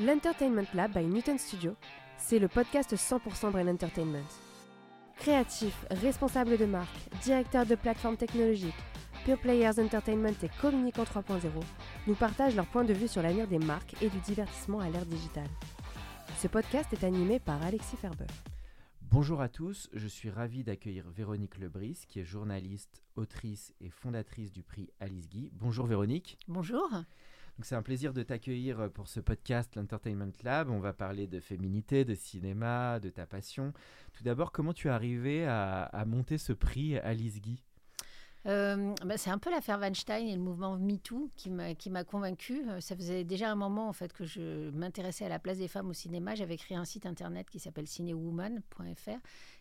L'Entertainment Lab by Newton Studio, c'est le podcast 100% Brain Entertainment. Créatifs, responsables de marque, directeurs de plateformes technologiques, Pure Players Entertainment et Communicant 3.0 nous partagent leur point de vue sur l'avenir des marques et du divertissement à l'ère digitale. Ce podcast est animé par Alexis Ferber. Bonjour à tous, je suis ravi d'accueillir Véronique Lebris, qui est journaliste, autrice et fondatrice du prix Alice Guy. Bonjour Véronique. Bonjour. C'est un plaisir de t'accueillir pour ce podcast, l'Entertainment Lab. On va parler de féminité, de cinéma, de ta passion. Tout d'abord, comment tu es arrivé à, monter ce prix Alice Guy? Euh, bah, c'est un peu l'affaire Weinstein et le mouvement MeToo qui m'a convaincue. Euh, Ça faisait déjà un moment en fait que je m'intéressais à la place des femmes au cinéma. J'avais créé un site internet qui s'appelle cinewoman.fr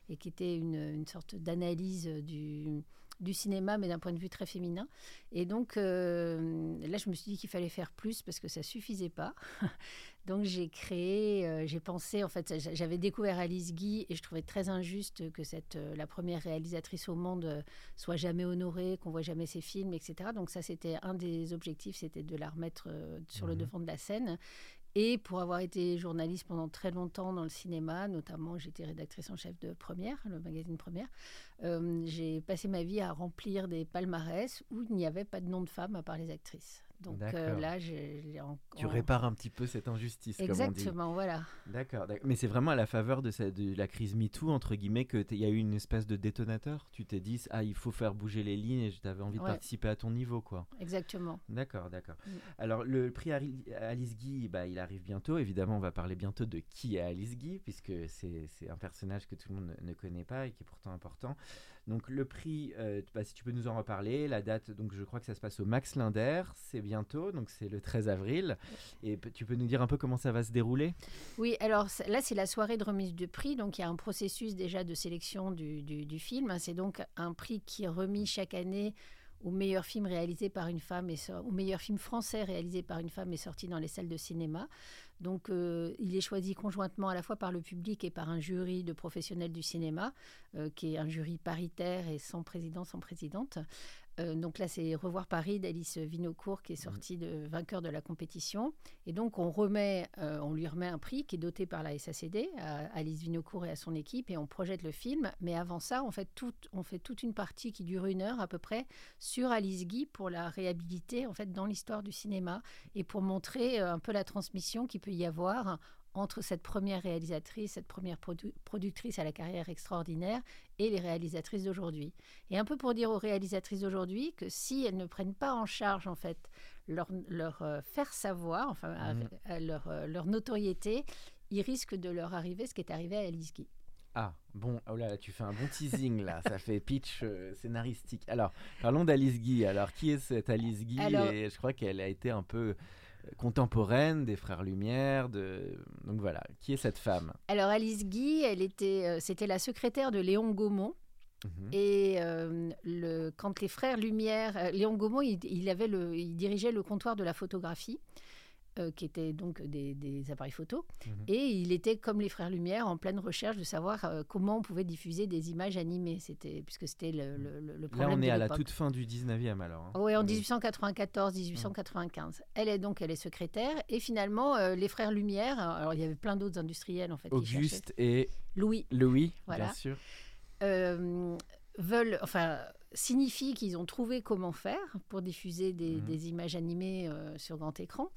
et qui était une sorte d'analyse du du cinéma, mais d'un point de vue très féminin. Et donc euh, là, je me suis dit qu'il fallait faire plus parce que ça suffisait pas. donc j'ai créé, euh, j'ai pensé, en fait, j'a- j'avais découvert Alice Guy et je trouvais très injuste que cette, euh, la première réalisatrice au monde soit jamais honorée, qu'on voit jamais ses films, etc. Donc ça, c'était un des objectifs, c'était de la remettre sur le Mhm. devant de la scène. Et pour avoir été journaliste pendant très longtemps dans le cinéma, notamment j'étais rédactrice en chef de Première, le magazine Première, euh, j'ai passé ma vie à remplir des palmarès où il n'y avait pas de nom de femme à part les actrices. Donc euh, là, en- Tu répares un petit peu cette injustice, comme on dit. Exactement, voilà. D'accord, d'ac- mais c'est vraiment à la faveur de, la crise MeToo, entre guillemets, qu'il y a eu une espèce de détonateur. Tu t'es dit, ah, il faut faire bouger les lignes et tu avais envie de participer à ton niveau, quoi. Exactement. D'accord, d'accord. Mm. Alors, le prix Alice Guy, bah, il arrive bientôt. Évidemment, on va parler bientôt de qui est Alice Guy, puisque c'est c'est un personnage que tout le monde ne, ne connaît pas et qui est pourtant important. Donc, le prix, euh, bah, si tu peux nous en reparler, la date, donc je crois que ça se passe au Max Linder, c'est bientôt, donc c'est le 13 avril. Et tu peux nous dire un peu comment ça va se dérouler? Oui, alors là, c'est la soirée de remise de prix. Donc, il y a un processus déjà de sélection du film. C'est donc un prix qui est remis chaque année au meilleur film français réalisé par une femme et sorti dans les salles de cinéma. Donc, euh, il est choisi conjointement à la fois par le public et par un jury de professionnels du cinéma, euh, qui est un jury paritaire et sans président, sans présidente. Euh, donc là, c'est Revoir Paris d'Alice Vinocourt qui est sortie de vainqueur de la compétition. Et donc, on, remet, euh, on lui remet un prix qui est doté par la SACD, à Alice Vinocourt et à son équipe, et on projette le film. Mais avant ça, on fait, tout, on fait toute une partie qui dure une heure à peu près sur Alice Guy pour la réhabiliter en fait, dans l'histoire du cinéma et pour montrer euh, un peu la transmission qu'il peut y avoir entre cette première réalisatrice, cette première produ- productrice à la carrière extraordinaire et les réalisatrices d'aujourd'hui. Et un peu pour dire aux réalisatrices d'aujourd'hui que si elles ne prennent pas en charge en fait leur, leur euh, faire savoir, enfin à- Mhm. à leur, euh, leur notoriété, il risque de leur arriver ce qui est arrivé à Alice Guy. Ah, bon, oh là, là, tu fais un bon teasing là, ça fait pitch euh, scénaristique. Alors, parlons d'Alice Guy. Alors, qui est cette Alice Guy? Alors- Et je crois qu'elle a été un peu euh, contemporaine des Frères Lumière. De... Donc voilà, qui est cette femme Alors Alice Guy, elle était, euh, c'était la secrétaire de Léon Gaumont. Mhm. Et euh, le, quand les frères Lumière, euh, Léon Gaumont, il, il avait le, il dirigeait le comptoir de la photographie, euh, qui était donc des, des appareils photo. Mhm. Et il était, comme les frères Lumière, en pleine recherche de savoir euh, comment on pouvait diffuser des images animées. C'était, puisque c'était le, le, le- le Là, problème on est de à la toute fin du 19e alors. hein. Oui, en Oui. 1894-1895. Elle est donc, elle est secrétaire. Et finalement, euh, les frères Lumière, alors il y avait plein d'autres industriels en fait. Auguste et Louis Louis, Voilà. bien sûr. veulent, enfin, signifie qu'ils ont trouvé comment faire pour diffuser des, Mhm. des images animées euh, sur grand écran.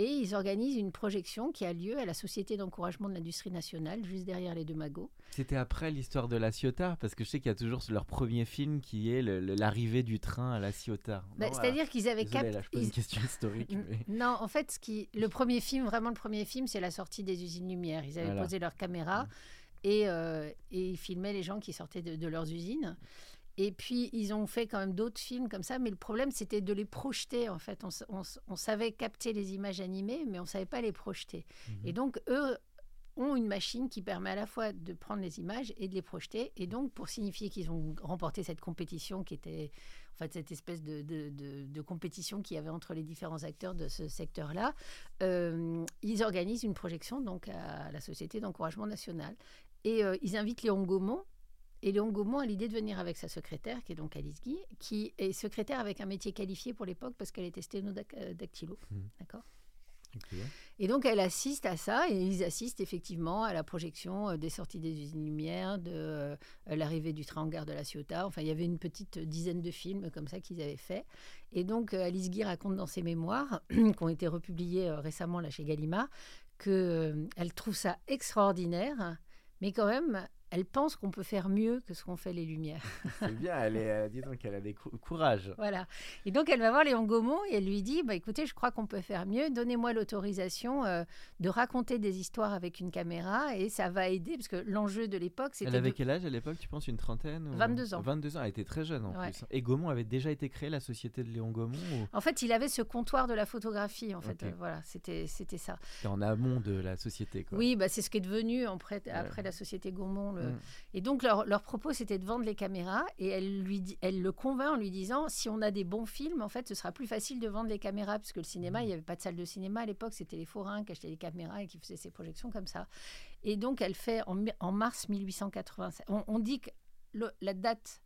Et ils organisent une projection qui a lieu à la Société d'encouragement de l'industrie nationale, juste derrière les deux magots. C'était après l'histoire de la Ciotat, parce que je sais qu'il y a toujours leur premier film qui est l'arrivée du train à la Ciotat. Bah, C'est-à-dire qu'ils avaient Désolé, cap- là, je pose ils- une question historique. Mais- Non, en fait, ce qui, le premier film, vraiment le premier film, c'est la sortie des usines Lumière. Ils avaient Voilà. posé leur caméra et, euh, et ils filmaient les gens qui sortaient de, de leurs usines. Et puis, ils ont fait quand même d'autres films comme ça, mais le problème, c'était de les projeter, en fait. On, savait capter les images animées, mais on ne savait pas les projeter. Mhm. Et donc, eux ont une machine qui permet à la fois de prendre les images et de les projeter. Et donc, pour signifier qu'ils ont remporté cette compétition qui était, en fait, cette espèce de, de, compétition qu'il y avait entre les différents acteurs de ce secteur-là, euh, ils organisent une projection donc à la Société d'encouragement national. Et euh, ils invitent Léon Gaumont, et Léon Gaumont a l'idée de venir avec sa secrétaire, qui est donc Alice Guy, qui est secrétaire avec un métier qualifié pour l'époque parce qu'elle était sténodactylo. Mmh. D'accord? Et donc elle assiste à ça, et ils assistent effectivement à la projection euh, des sorties des usines Lumière, de euh, l'arrivée du train en gare de la Ciotat. Enfin, il y avait une petite dizaine de films comme ça qu'ils avaient fait. Et donc euh, Alice Guy raconte dans ses mémoires, qui ont été republiés récemment là chez Gallimard, qu'elle trouve ça extraordinaire, mais quand même, elle pense qu'on peut faire mieux que ce qu'ont fait les Lumières. C'est bien, elle est, euh, dis donc, elle a des courage. Voilà. Et donc, elle va voir Léon Gaumont et elle lui dit bah, écoutez, je crois qu'on peut faire mieux. Donnez-moi l'autorisation euh, de raconter des histoires avec une caméra et ça va aider parce que l'enjeu de l'époque, c'était. Elle avait quel âge à l'époque Tu penses une trentaine 22 ans. 22 ans, elle était très jeune en plus. Et Gaumont avait déjà été créé, la société de Léon Gaumont En fait, il avait ce comptoir de la photographie. En fait, voilà, c'était ça. C'était en amont de la société. Quoi. Oui, bah, c'est ce qui est devenu après, après la société Gaumont. Mm. Et donc, leur, propos, c'était de vendre les caméras. Et elle, lui elle le convainc en lui disant si on a des bons films, en fait, ce sera plus facile de vendre les caméras. Puisque le cinéma, il n'y avait pas de salle de cinéma à l'époque. C'était les forains qui achetaient les caméras et qui faisaient ces projections comme ça. Et donc, elle fait en, mars 1887. On, dit que la date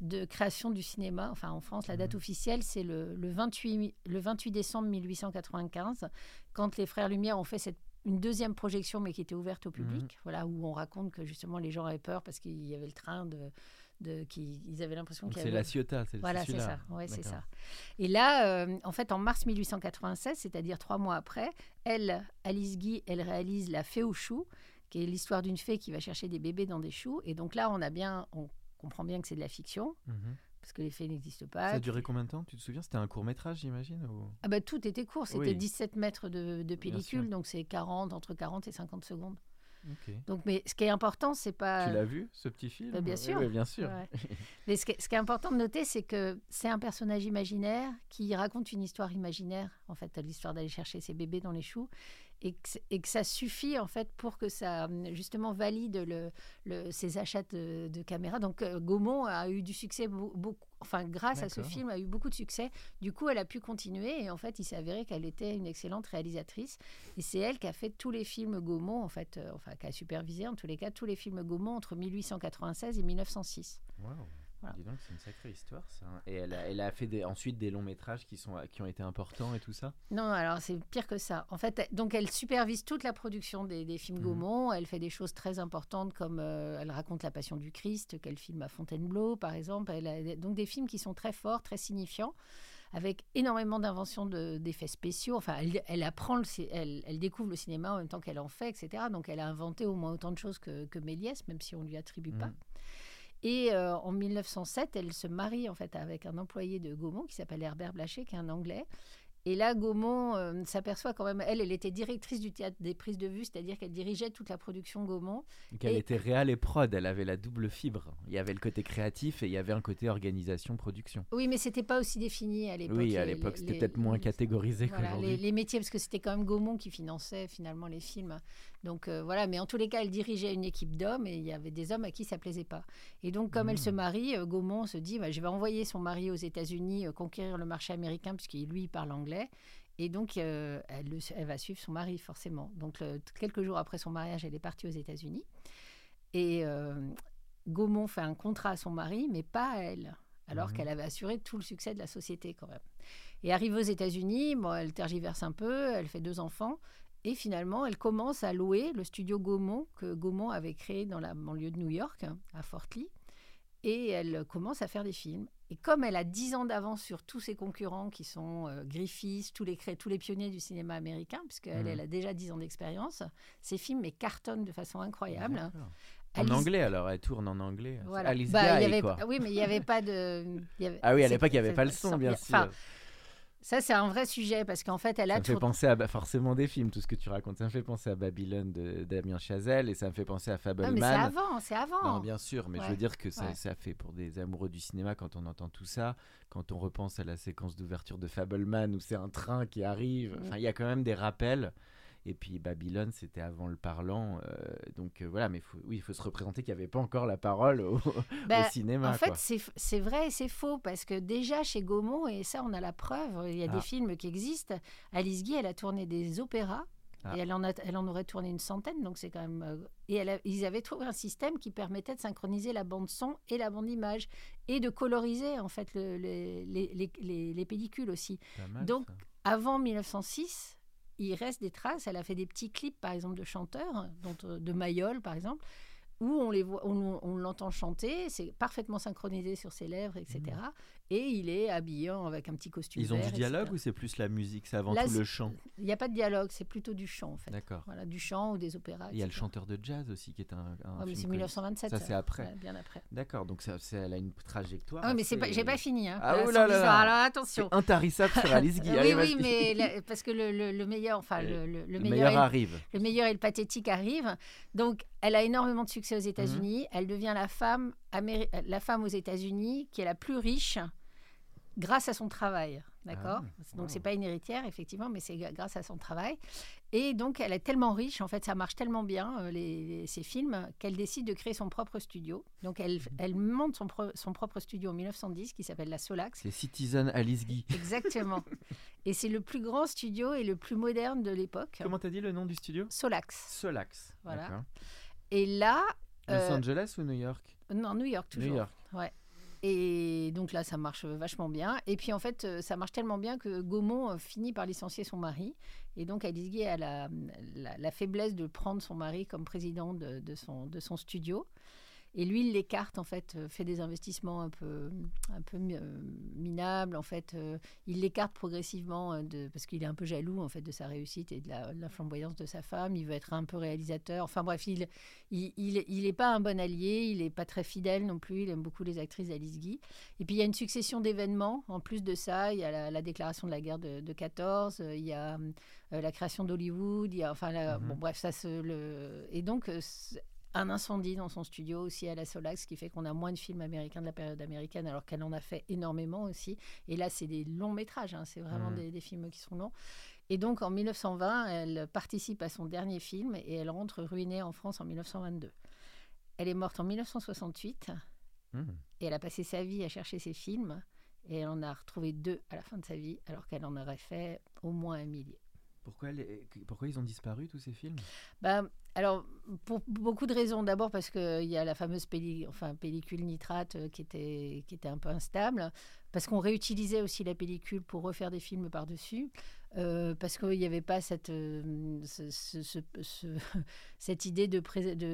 de création du cinéma, enfin en France, la date mmh. officielle, c'est le, le, 28, le 28 décembre 1895, quand les Frères Lumière ont fait cette une deuxième projection, mais qui était ouverte au mhm. public, voilà, où on raconte que justement les gens avaient peur parce qu'il y avait le train de. de qu'ils avaient l'impression qu'il y avait. C'est la Ciotat, c'est Voilà, c'est ça. Ouais, c'est ça. Et là, euh, en fait, en mars 1896, c'est-à-dire trois mois après, elle, Alice Guy, elle réalise La Fée aux choux, qui est l'histoire d'une fée qui va chercher des bébés dans des choux. Et donc là, on a bien, on comprend bien que c'est de la fiction. Mhm parce que les faits n'existent pas. Ça a duré combien de temps Tu te souviens? C'était un court métrage, j'imagine ah bah, Tout était court, c'était 17 mètres de, de pellicule, donc c'est 40, entre 40 et 50 secondes. Donc, mais ce qui est important, c'est pas. Tu l'as vu, ce petit film? Bah, Bien sûr. bien sûr. mais ce qui, est, ce qui, est, important de noter, c'est que c'est un personnage imaginaire qui raconte une histoire imaginaire, en fait, l'histoire d'aller chercher ses bébés dans les choux et que, ça suffit en fait pour que ça justement valide le, le, ses achats de, caméras. Donc euh, Gaumont a eu du succès beaucoup, enfin grâce à ce film a eu beaucoup de succès. Du coup, elle a pu continuer et en fait, il s'est avéré qu'elle était une excellente réalisatrice et c'est elle qui a fait tous les films Gaumont en fait, euh, enfin qui a supervisé en tous les cas tous les films Gaumont entre 1896 et 1906. Wow. Dis donc, c'est une sacrée histoire, ça. Et elle a, elle a fait des, ensuite des longs métrages qui, sont, qui ont été importants et tout ça? Non, alors c'est pire que ça. En fait, donc elle supervise toute la production des, des films mhm. Gaumont. Elle fait des choses très importantes comme euh, elle raconte La Passion du Christ, qu'elle filme à Fontainebleau, par exemple. Elle a, donc des films qui sont très forts, très signifiants avec énormément d'inventions d'effets spéciaux. Enfin, elle, apprend, le, elle, elle, découvre le cinéma en même temps qu'elle en fait, etc. Donc, elle a inventé au moins autant de choses que, que Méliès, même si on lui attribue pas. Et euh, en 1907, elle se marie en fait avec un employé de Gaumont qui s'appelle Herbert Blaché, qui est un Anglais. Et là, Gaumont euh, s'aperçoit quand même, elle, elle était directrice du théâtre des prises de vue, c'est-à-dire qu'elle dirigeait toute la production Gaumont. Qu'elle était réelle et prod, elle avait la double fibre. Il y avait le côté créatif et il y avait un côté organisation-production. Oui, mais c'était pas aussi défini à l'époque. Oui, à l'époque, c'était peut-être moins catégorisé voilà, qu'aujourd'hui. Les, les, métiers, parce que c'était quand même Gaumont qui finançait finalement les films. Donc euh, voilà, mais en tous les cas, elle dirigeait une équipe d'hommes et il y avait des hommes à qui ça plaisait pas. Et donc, comme elle se mmh. marie, euh, Gaumont se dit, bah, je vais envoyer son mari aux États-Unis conquérir le marché américain puisqu'il lui parle anglais. Et donc, euh, elle, elle, va suivre son mari, forcément. Donc, quelques jours après son mariage, elle est partie aux États-Unis. Et euh, Gaumont fait un contrat à son mari, mais pas à elle, alors mhm. qu'elle avait assuré tout le succès de la société, quand même. Et arrive aux États-Unis, bon, elle tergiverse un peu, elle fait deux enfants. Et finalement, elle commence à louer le studio Gaumont que Gaumont avait créé dans la banlieue de New York, à Fort Lee. Et elle commence à faire des films. Et comme elle a 10 ans d'avance sur tous ses concurrents qui sont euh, Griffiths, tous les, tous les pionniers du cinéma américain, puisqu'elle mmh. elle a déjà 10 ans d'expérience, ses films cartonnent de façon incroyable. En anglais alors, elle tourne en anglais. Voilà. bah, y avait, quoi. Oui, mais il n'y avait pas de. Ah oui, à l'époque, il n'y avait pas le son, bien sûr. Ça, c'est un vrai sujet parce qu'en fait, elle a Ça me fait penser à forcément des films, tout ce que tu racontes. Ça me fait penser à Babylone de Damien Chazelle et ça me fait penser à Ah, Fableman. mais c'est avant, c'est avant. Non, bien sûr, mais je veux dire que ça, Ouais. ça fait pour des amoureux du cinéma quand on entend tout ça, quand on repense à la séquence d'ouverture de Fableman où c'est un train qui arrive. Enfin, il y a quand même des rappels. Et puis Babylone, c'était avant le parlant. euh, donc euh, voilà, mais faut- oui, il faut se représenter qu'il n'y avait pas encore la parole au, Bah, au cinéma. En fait, c'est vrai et c'est faux parce que déjà chez Gaumont, et ça on a la preuve, il y a Ah. des films qui existent. Alice Guy, elle a tourné des opéras. Ah. Et elle en, a, elle en aurait tourné une centaine, donc c'est quand même. euh, et elle a- ils avaient trouvé un système qui permettait de synchroniser la bande son et la bande image et de coloriser en fait le- les, les, les- les- les pellicules aussi. Mal, donc, ça. Avant 1906, il reste des traces. Elle a fait des petits clips, par exemple, de chanteurs, dont, euh, de Mayol, par exemple, où on les voit, on, on l'entend chanter. C'est parfaitement synchronisé sur ses lèvres, etc. Et il est habillé avec un petit costume. Ils ont vert, du dialogue etc. ou c'est plus la musique? C'est avant Là, tout le chant? Il n'y a pas de dialogue, c'est plutôt du chant, en fait. D'accord. Voilà, du chant ou des opéras. Il y a le chanteur de jazz aussi qui est un. un Ouais, mais c'est connu. 1927. Ça, c'est après. Ouais, bien après. D'accord, donc ça, c'est- elle a une trajectoire. Ah oui, mais c'est pas, j'ai pas fini. Hein, Ah, oh là là. Alors attention. C'est intarissable sur Alice Guy. Oui, oui, mais la- parce que le, le- le meilleur, enfin le, le- le le meilleur, arrive. le meilleur et le pathétique arrivent. Donc, elle a énormément de succès aux. États-Unis. Elle devient la femme, améri- la femme aux États-Unis qui est la plus riche grâce à son travail. D'accord Ah, Donc, wow. c'est pas une héritière, effectivement, mais c'est grâce à son travail. Et donc, elle est tellement riche, en fait, ça marche tellement bien, euh, les, les- ces films, qu'elle décide de créer son propre studio. Donc, elle, elle monte son, pro- son propre studio en 1910 qui s'appelle la Solax. C'est Citizen Alice Guy. Exactement. et c'est le plus grand studio et le plus moderne de l'époque. Comment t'as dit le nom du studio? Solax. Solax. Voilà. Et là, Los euh, Angeles ou New York? Non, New York toujours. New York. Ouais. Et donc là, ça marche vachement bien. Et puis en fait, euh, ça marche tellement bien que Gaumont euh, finit par licencier son mari. Et donc Alice Guy a la, la, la faiblesse de prendre son mari comme président de, de son, de son studio. Et lui, il l'écarte, en fait, euh, fait des investissements un peu, un peu mi- euh, minables, en fait. euh, il l'écarte progressivement de, parce qu'il est un peu jaloux, en fait, de sa réussite et de la, de la flamboyance de sa femme. Il veut être un peu réalisateur. Enfin bref, il, il, il, il est pas un bon allié, il est pas très fidèle non plus, il aime beaucoup les actrices d'Alice Guy. Et puis il y a une succession d'événements, en plus de ça, il y a la, la déclaration de la guerre de, de 14, euh, il y a la création d'Hollywood, il y a, enfin, la- bon bref, ça se... Le... Et donc, un incendie dans son studio aussi à la Solax, ce qui fait qu'on a moins de films américains de la période américaine, alors qu'elle en a fait énormément aussi. Et là, c'est des longs métrages, hein, c'est vraiment Mhm. des, des films qui sont longs. Et donc en 1920, elle participe à son dernier film et elle rentre ruinée en France en 1922. Elle est morte en 1968 Hmm. et elle a passé sa vie à chercher ses films et elle en a retrouvé deux à la fin de sa vie alors qu'elle en aurait fait au moins un millier. Pourquoi, ils ont disparu tous ces films? Bah, alors, pour beaucoup de raisons. D'abord parce qu'il y a la fameuse pelli- enfin, pellicule nitrate euh, qui était, qui était un peu instable. Parce qu'on réutilisait aussi la pellicule pour refaire des films par-dessus. euh, parce qu'il n'y avait pas cette, euh, ce- ce- ce- ce- cette idée de,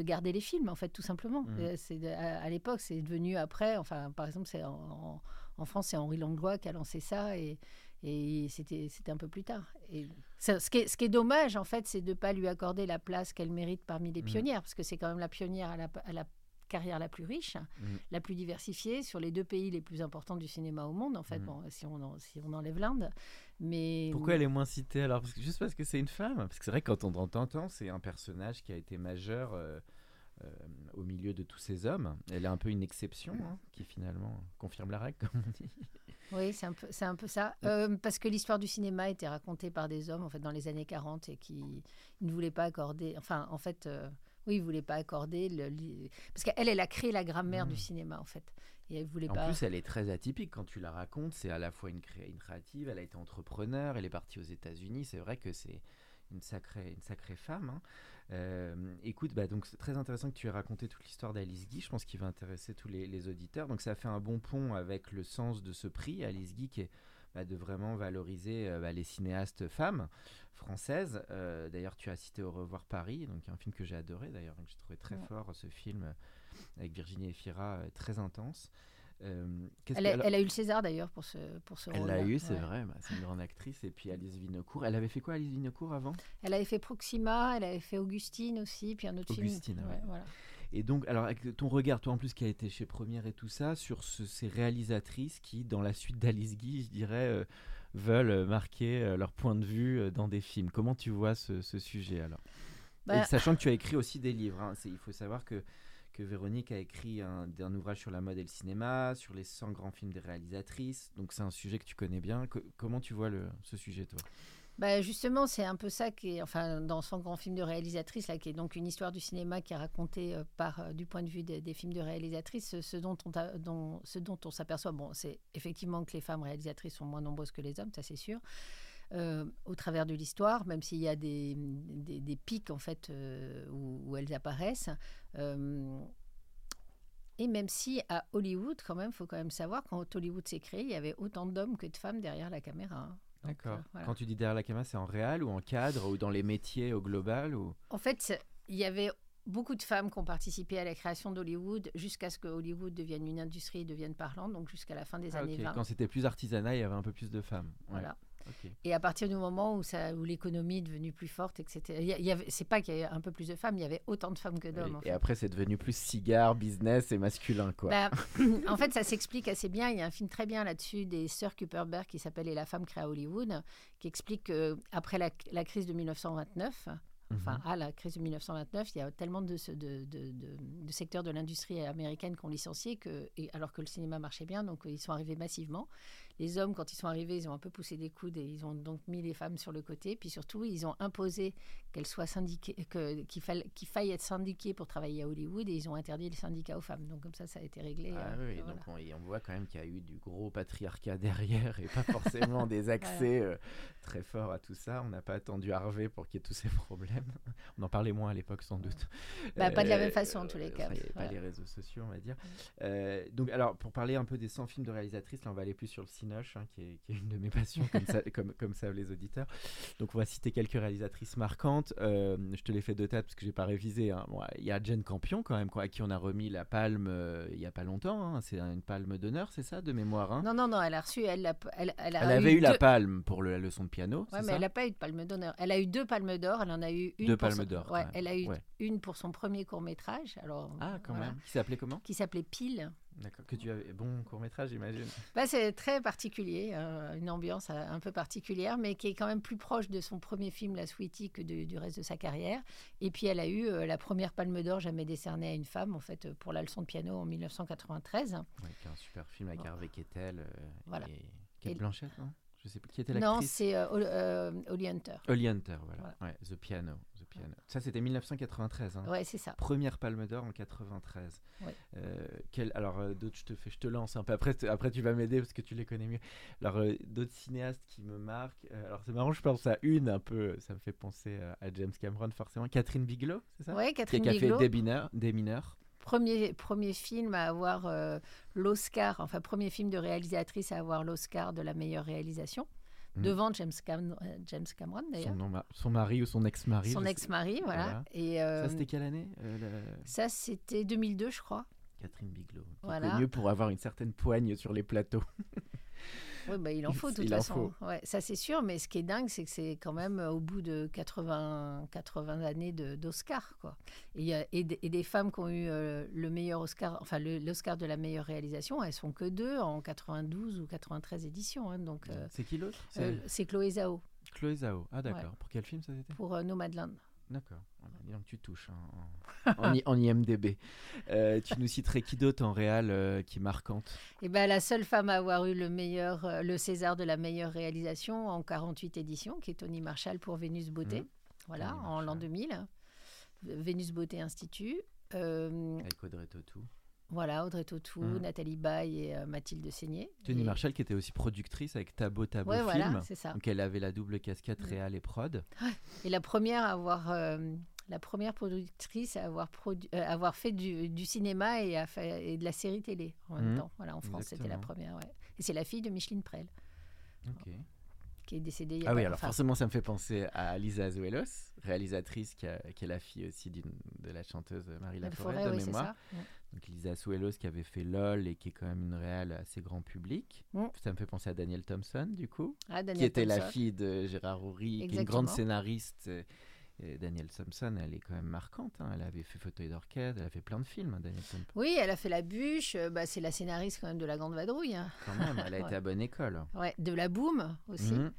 garder les films, en fait, tout simplement. C'est de- à, à l'époque, c'est devenu après. Enfin, par exemple, c'est en, en- en France, c'est Henri Langlois qui a lancé ça. Et, et c'était c'était un peu plus tard. Et ce, qui est, ce qui est dommage, en fait, c'est de ne pas lui accorder la place qu'elle mérite parmi les Mhm. pionnières, parce que c'est quand même la pionnière à la, à la carrière la plus riche, Mhm. la plus diversifiée, sur les deux pays les plus importants du cinéma au monde, en fait, Mhm. bon, si, on en- si on enlève l'Inde. Mais Pourquoi elle est moins citée alors? Parce que, Juste parce que c'est une femme? Parce que c'est vrai que quand on t'entend, c'est un personnage qui a été majeur euh, euh, au milieu de tous ces hommes. Elle est un peu une exception hein, qui finalement confirme la règle, comme on dit. Oui, c'est un peu, c'est un peu ça. Euh, parce que l'histoire du cinéma était racontée par des hommes, en fait, dans les années 40, et qui ne voulaient pas accorder. Enfin, en fait, euh, oui, ils ne voulaient pas accorder. Le, parce qu'elle, elle a créé la grammaire du cinéma, en fait. Et elle voulait En pas. plus, elle est très atypique quand tu la racontes. C'est à la fois une, cré- une créative, elle a été entrepreneur, elle est partie aux États-Unis. C'est vrai que c'est une sacrée, une sacrée femme. hein. Euh, écoute, bah, donc c'est très intéressant que tu aies raconté toute l'histoire d'Alice Guy. Je pense qu'il va intéresser tous les, les auditeurs. Donc ça fait un bon pont avec le sens de ce prix, Alice Guy, qui est bah, de vraiment valoriser euh, bah, les cinéastes femmes françaises. Euh, d'ailleurs, tu as cité Au revoir Paris, donc un film que j'ai adoré d'ailleurs, donc j'ai trouvé très Ouais. fort ce film avec Virginie Efira, très intense. Euh, Elle que- a, alors- elle a eu le César d'ailleurs pour ce, pour ce elle rôle-là. l'a eu, c'est Ouais. vrai, bah, c'est une grande actrice. Et puis Alice Vinocourt. Elle avait fait quoi, Alice Vinocourt, avant? Elle avait fait Proxima, elle avait fait Augustine aussi, puis un autre Augustine, film. ouais. Ouais, voilà. Et donc, alors, avec ton regard, toi en plus qui a été chez Première et tout ça, sur ce- ces réalisatrices qui, dans la suite d'Alice Guy, je dirais, euh, veulent marquer leur point de vue dans des films. Comment tu vois ce, sujet alors? Bah Sachant que tu as écrit aussi des livres. Hein. Il faut savoir que que Véronique a écrit un, ouvrage sur la mode et le cinéma, sur les 100 grands films des réalisatrices. Donc c'est un sujet que tu connais bien. comment tu vois ce sujet, toi? Bah justement, c'est un peu ça qui est, enfin, dans 100 grands films de réalisatrices, là, qui est donc une histoire du cinéma qui est racontée euh, par, euh, du point de vue des, films de réalisatrices. Ce dont on, ce dont on s'aperçoit, bon, c'est effectivement que les femmes réalisatrices sont moins nombreuses que les hommes, ça c'est sûr. Euh, au travers de l'histoire, même s'il y a des, des, pics en fait où, elles apparaissent. Et même si à Hollywood, quand même, faut quand même savoir, quand Hollywood s'est créé, il y avait autant d'hommes que de femmes derrière la caméra. Hein. D'accord. Euh, Quand tu dis derrière la caméra, c'est en réel ou en cadre ou dans les métiers au global ou... En fait, il y avait beaucoup de femmes qui ont participé à la création d'Hollywood jusqu'à ce que Hollywood devienne une industrie et devienne parlante, donc jusqu'à la fin des ah, années 20. Quand c'était plus artisanat, il y avait un peu plus de femmes. Voilà. Et à partir du moment où, ça, où l'économie est devenue plus forte, etc. C'est pas qu'il y avait un peu plus de femmes, il y avait autant de femmes que d'hommes. et après, c'est devenu plus cigare, business et masculin, quoi. Bah, en fait, ça s'explique assez bien. Il y a un film très bien là-dessus des sœurs Kuperberg qui s'appelle Et la femme créa Hollywood, qui explique qu'après la, la crise de 1929, Enfin, mhm. à la crise de 1929, il y a tellement de, de, de, de secteurs de l'industrie américaine qui ont licencié, que, et, alors que le cinéma marchait bien, donc ils sont arrivés massivement les hommes, quand ils sont arrivés, ils ont un peu poussé des coudes et ils ont donc mis les femmes sur le côté. Puis surtout, ils ont imposé qu'elles soient syndiquées, qu'il faille, qu'il faille être syndiquées pour travailler à Hollywood et ils ont interdit le syndicat aux femmes. Donc comme ça, ça a été réglé. Ah euh, oui, donc on, voit quand même qu'il y a eu du gros patriarcat derrière et pas forcément des accès euh, très forts à tout ça. On n'a pas attendu Harvey pour qu'il y ait tous ces problèmes. On en parlait moins à l'époque sans doute. Bah, pas de la même façon en tous les cas. Pas les réseaux sociaux, on va dire. donc alors, pour parler un peu des 100 films de réalisatrices, là on va aller plus sur le cinéma Hein, qui, est, une de mes passions, comme, ça, comme, comme savent les auditeurs. Donc, on va citer quelques réalisatrices marquantes. Euh, je te les fais de tête parce que j'ai pas révisé. Hein. Il y a Jane Campion, quand même, quoi, à qui on a remis la palme euh, il y a pas longtemps. Hein. C'est une palme d'honneur, c'est ça, de mémoire Non, non, non, elle a reçu. Elle, a, elle, elle, avait eu, la palme pour la leçon de piano. Ouais, mais elle n'a pas eu de palme d'honneur. Elle a eu deux palmes d'or. Elle en a eu une. Deux palmes d'or. Ouais, elle a eu une pour son premier court métrage. Alors, ah, quand même. Qui s'appelait comment? Qui s'appelait Pile. D'accord. Que tu avais bon court métrage, j'imagine. Bah, c'est très particulier, euh, une ambiance euh, un peu particulière, mais qui est quand même plus proche de son premier film, La Sweetie, que du reste de sa carrière. Et puis elle a eu euh, la première Palme d'Or jamais décernée à une femme, en fait, pour la leçon de piano en 1993. Ouais, qui est un super film avec Harvey Keitel voilà. et Kate Blanchett, non? Je sais pas qui était l'actrice. Non, c'est euh, Holly Hunter. Holly Hunter, voilà. Ouais, The Piano. Ça, c'était 1993. Hein. Ouais, c'est ça. Première Palme d'Or en 93. Euh, quel, alors, euh, d'autres, je te fais, je te lance un peu. Après, après tu vas m'aider parce que tu les connais mieux. Alors, euh, d'autres cinéastes qui me marquent. alors, c'est marrant, je pense à une un peu. Ça me fait penser à James Cameron, forcément. Catherine Bigelow, c'est ça? Oui, Catherine Bigelow. Qui a fait Des mineurs. Des mineurs. Premier, premier film à avoir l'Oscar, enfin premier film de réalisatrice à avoir l'Oscar de la meilleure réalisation. Mm. devant James, Cameron, euh, James Cameron d'ailleurs. Son, son, mari ou son ex-mari. Son ex-mari, voilà. Et, euh, ça, c'était quelle année euh, Ça, c'était 2002, je crois. Catherine Bigelow, voilà. mieux pour avoir une certaine poigne sur les plateaux. Oui, bah, il en faut de toute façon. Ouais, ça c'est sûr, mais ce qui est dingue, c'est que c'est quand même euh, au bout de 80, 80 années d'Oscar. quoi. Et, et, des femmes qui ont eu euh, le meilleur Oscar, enfin l'Oscar de la meilleure réalisation, elles sont que deux en 92 ou 93 éditions. Hein, donc, euh, c'est qui l'autre? C'est Chloé Zhao. Chloé Zhao, ah d'accord. Pour quel film ça c'était? Pour Nomadland. D'accord. donc tu touches hein, en, IMDB. Euh, tu nous citerais qui d'autre en réal euh, qui est marquante? Eh ben, la seule femme à avoir eu le meilleur, euh, le César de la meilleure réalisation en 48 éditions, qui est Tony Marshall pour Vénus Beauté. Mmh. Voilà, en l'an 2000. Vénus Beauté Institut. Avec Audrey Tautou. Voilà, Audrey Tautou, mmh. Nathalie Baye et Mathilde Seigné. Tony Marshall qui était aussi productrice avec Tabo Tabo ouais, Film. Voilà, c'est ça. Donc elle avait la double casquette mmh. réal et prod. Et la première à avoir la première productrice à avoir, euh, avoir fait du, cinéma et, à et de la série télé en même mmh. temps. Voilà, en France, c'était la première. Et c'est la fille de Micheline Prel. Qui est décédée il y a Ah oui, alors forcément, ça me fait penser à Lisa Azuelos, réalisatrice qui, est la fille aussi de la chanteuse Marie Laforêt, de mémoire. Donc Lisa Azuelos qui avait fait LOL et qui est quand même une réelle assez grand public. Mmh. Ça me fait penser à Daniel Thompson, du coup, ah, qui était la fille de Gérard Houry, qui est une grande scénariste Et Danielle Thompson, elle est quand même marquante. hein. Elle avait fait Fauteuil d'orchestre, elle a fait plein de films, hein, Danielle Thompson. Oui, elle a fait La Bûche, euh, bah, c'est la scénariste quand même de La Grande Vadrouille. hein. Quand même, elle a été à bonne école. Ouais, de La Boom aussi. Mhm.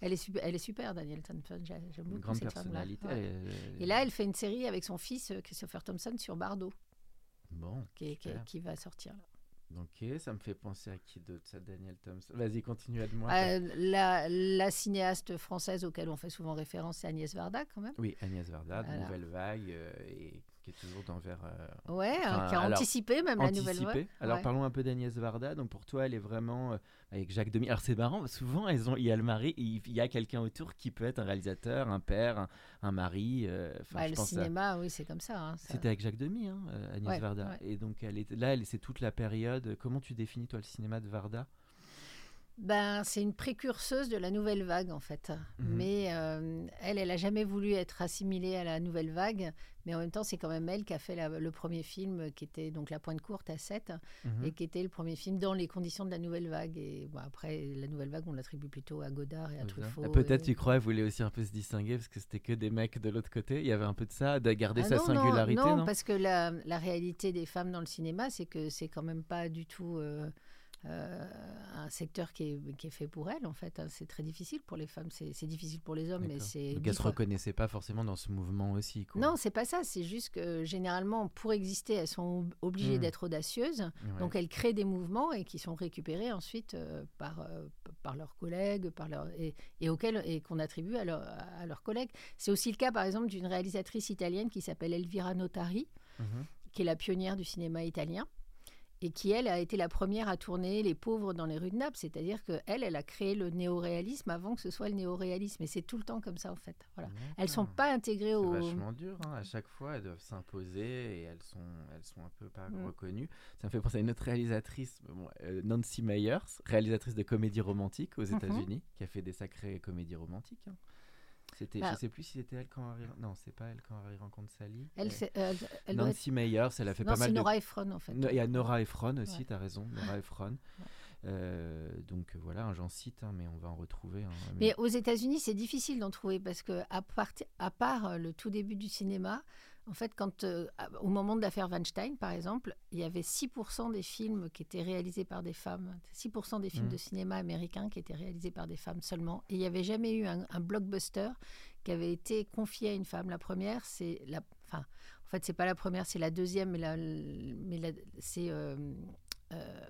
Elle, est super, elle est super, Danielle Thompson. J'ai- J'aime Une beaucoup grande cette personnalité. Ouais. est- Et là, elle fait une série avec son fils euh, Christopher Thompson sur Bardot, Bon, qui va sortir. là. Ok, ça me fait penser à qui d'autre, ça, Danielle Thompson? Vas-y, continue, aide-moi. Euh, la, la cinéaste française auquel on fait souvent référence, c'est Agnès Varda, quand même. Oui, Agnès Varda, Voilà. Nouvelle Vague, euh, et qui est toujours dans vers... euh, Ouais, Enfin, qui a alors, anticipé même la nouvelle vague. Alors Ouais. parlons un peu d'Agnès Varda. Donc pour toi, elle est vraiment euh, avec Jacques Demy. Alors c'est marrant, souvent elles ont, il y a le mari, il il y a quelqu'un autour qui peut être un réalisateur, un père, un, un mari. euh, je le pense à- cinéma, oui, c'est comme ça. hein, ça- C'était avec Jacques Demy, hein, euh, Agnès Ouais, Varda. ouais. Et donc elle est là, elle, c'est toute la période. Comment tu définis toi le cinéma de Varda? Ben, c'est une précurseuse de la nouvelle vague, en fait. Mhm. Mais euh, elle, elle a jamais voulu être assimilée à la nouvelle vague. Mais en même temps, c'est quand même elle qui a fait la- le premier film, qui était donc La Pointe Courte à 7, Mhm. et qui était le premier film dans les conditions de la nouvelle vague. Et bon, après, la nouvelle vague, on l'attribue plutôt à Godard et à Truffaut. Ah, Peut-être et- tu crois, elle voulait aussi un peu se distinguer parce que c'était que des mecs de l'autre côté. Il y avait un peu de ça, de garder Ah sa non, non, singularité, non, non, parce que la, la réalité des femmes dans le cinéma, c'est que c'est quand même pas du tout euh, un secteur qui est, qui est fait pour elles, en fait. hein. C'est très difficile pour les femmes, c'est difficile pour les hommes, mais c'est... Donc dix elle se reconnaissait pas forcément dans ce mouvement aussi. Quoi. Non, c'est pas ça, c'est juste que généralement, pour exister, elles sont ob- obligées Mm. d'être audacieuses. Ouais. Donc elles créent des mouvements et qui sont récupérés ensuite euh, par, euh, par leurs collègues par leur, et, et, auxquels, et qu'on attribue à, leur- à leurs collègues. C'est aussi le cas, par exemple, d'une réalisatrice italienne qui s'appelle Elvira Notari, Mhm. qui est la pionnière du cinéma italien et qui, elle, a été la première à tourner Les pauvres dans les rues de Naples. C'est-à-dire qu'elle, elle a créé le néoréalisme avant que ce soit le néoréalisme. Et c'est tout le temps comme ça, en fait. Voilà. Elles sont D'accord. pas intégrées C'est au... vachement dur. hein. À chaque fois, elles doivent s'imposer et elles sont, elles sont un peu pas Mm. reconnues. Ça me fait penser à une autre réalisatrice, bon, euh, Nancy Meyers, réalisatrice de comédie romantique aux Mhm. États-Unis, qui a fait des sacrées comédies romantiques. hein. C'était, Bah. je sais plus si c'était elle quand Harry, non, c'est pas elle quand Harry rencontre Sally. Elle, Euh, euh, elle doit être... Nancy Meyers, elle a fait Non, pas mal de Nora Ephron, en fait. Il y a Nora Ephron aussi, Ouais. tu as raison, Nora Ephron. Euh, donc voilà, j'en cite, hein, mais on va en retrouver. hein, Mais aux États-Unis, c'est difficile d'en trouver parce que à, parti- à part euh, le tout début du cinéma, en fait, quand euh, au moment de l'affaire Weinstein, par exemple, il y avait 6% des films qui étaient réalisés par des femmes, 6% des films Mhm. de cinéma américains qui étaient réalisés par des femmes seulement. Et il n'y avait jamais eu un, un blockbuster qui avait été confié à une femme. La première, c'est la, enfin, en fait, c'est pas la première, c'est la deuxième, mais, la, mais la- c'est euh, euh,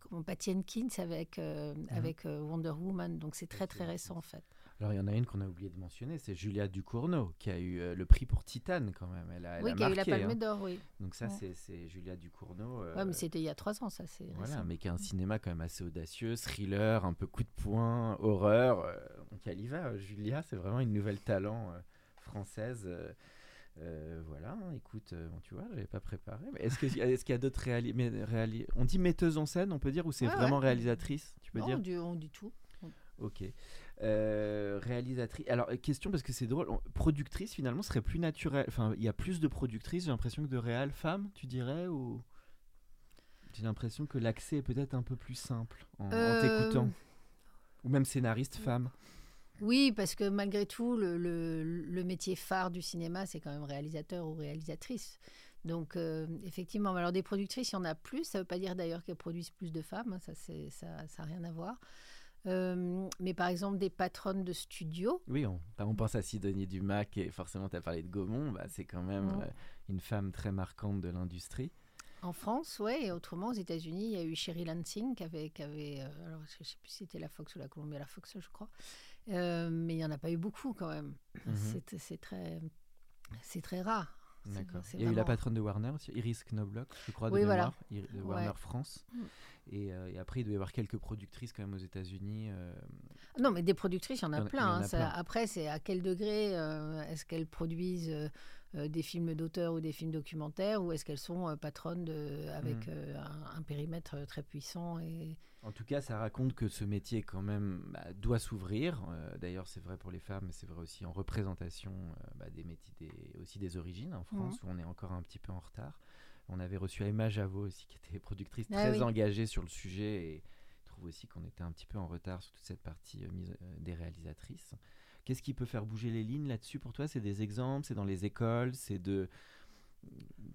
comment, Patty Jenkins avec euh, Mhm. avec euh, Wonder Woman. Donc c'est très très récent en fait. Alors il y en a une qu'on a oublié de mentionner, c'est Julia Ducournau, qui a eu euh, le prix pour Titane quand même. Elle a, elle oui, a qui a eu la Palme hein. d'Or, oui. Donc ça, Ouais. c'est- Julia Ducournau. euh, Ouais, mais c'était il y a trois ans, ça, c'est Voilà, mais qui a un cinéma quand même assez audacieux, thriller, un peu coup de poing, horreur. euh, donc elle y va, euh, Julia, c'est vraiment une nouvelle talent euh, française. euh, voilà, hein, écoute, euh, bon, tu vois, j'avais pas préparé. Est-ce qu'il est qu'il y a d'autres réali mais- réali- On dit metteuse en scène, on peut dire, ou c'est vraiment ouais. réalisatrice Tu peux Non, dire? on, dit, on dit tout. Ok. Euh, réalisatrice. Alors, euh, question parce que c'est drôle. Productrice, finalement, serait plus naturel. Enfin, il y a plus de productrices, j'ai l'impression, que de réal femmes, tu dirais ou... J'ai l'impression que l'accès est peut-être un peu plus simple en, en Euh, t'écoutant. Ou même scénariste femme. Oui, parce que malgré tout, le, le- le métier phare du cinéma, c'est quand même réalisateur ou réalisatrice. Donc, euh, effectivement, alors des productrices, il y en a plus. Ça ne veut pas dire d'ailleurs qu'elles produisent plus de femmes. hein, Ça, c'est- ça n'a rien à voir. Euh, mais par exemple, des patronnes de studio. Oui, on, on pense à Sidonie Dumas, et forcément, tu as parlé de Gaumont. Bah, c'est quand même Mhm. euh, une femme très marquante de l'industrie. En France, ouais, et autrement aux États-Unis, il y a eu Sherry Lansing qui avait, qui avait euh, alors je ne sais plus si c'était la Fox ou la Columbia, la Fox, je crois, mais il n'y en a pas eu beaucoup quand même. Mhm. C'est- C'est très, c'est très rare. D'accord. Il y a eu la patronne de Warner aussi, Iris Knobloch, je crois, de Oui, voilà. Ouais. Warner France. Et, euh, et après, il doit y avoir quelques productrices quand même aux États-Unis. euh, Non, mais des productrices, il y en y a en a- plein. il y en hein. a plein. Après, c'est à quel degré euh, est-ce qu'elles produisent des films d'auteur ou des films documentaires ou est-ce qu'elles sont patronnes de, avec euh, un, un périmètre très puissant et En tout cas, ça raconte que ce métier, quand même, bah, doit s'ouvrir. Euh, D'ailleurs, c'est vrai pour les femmes, mais c'est vrai aussi en représentation euh, bah, des métiers, des- aussi des origines en France, Mhm. où on est encore un petit peu en retard. On avait reçu Emma Javot aussi, qui était productrice Ah très oui. engagée sur le sujet et je trouve aussi qu'on était un petit peu en retard sur toute cette partie euh, mise, euh, des réalisatrices. Qu'est-ce qui peut faire bouger les lignes là-dessus pour toi? C'est des exemples, c'est dans les écoles, c'est de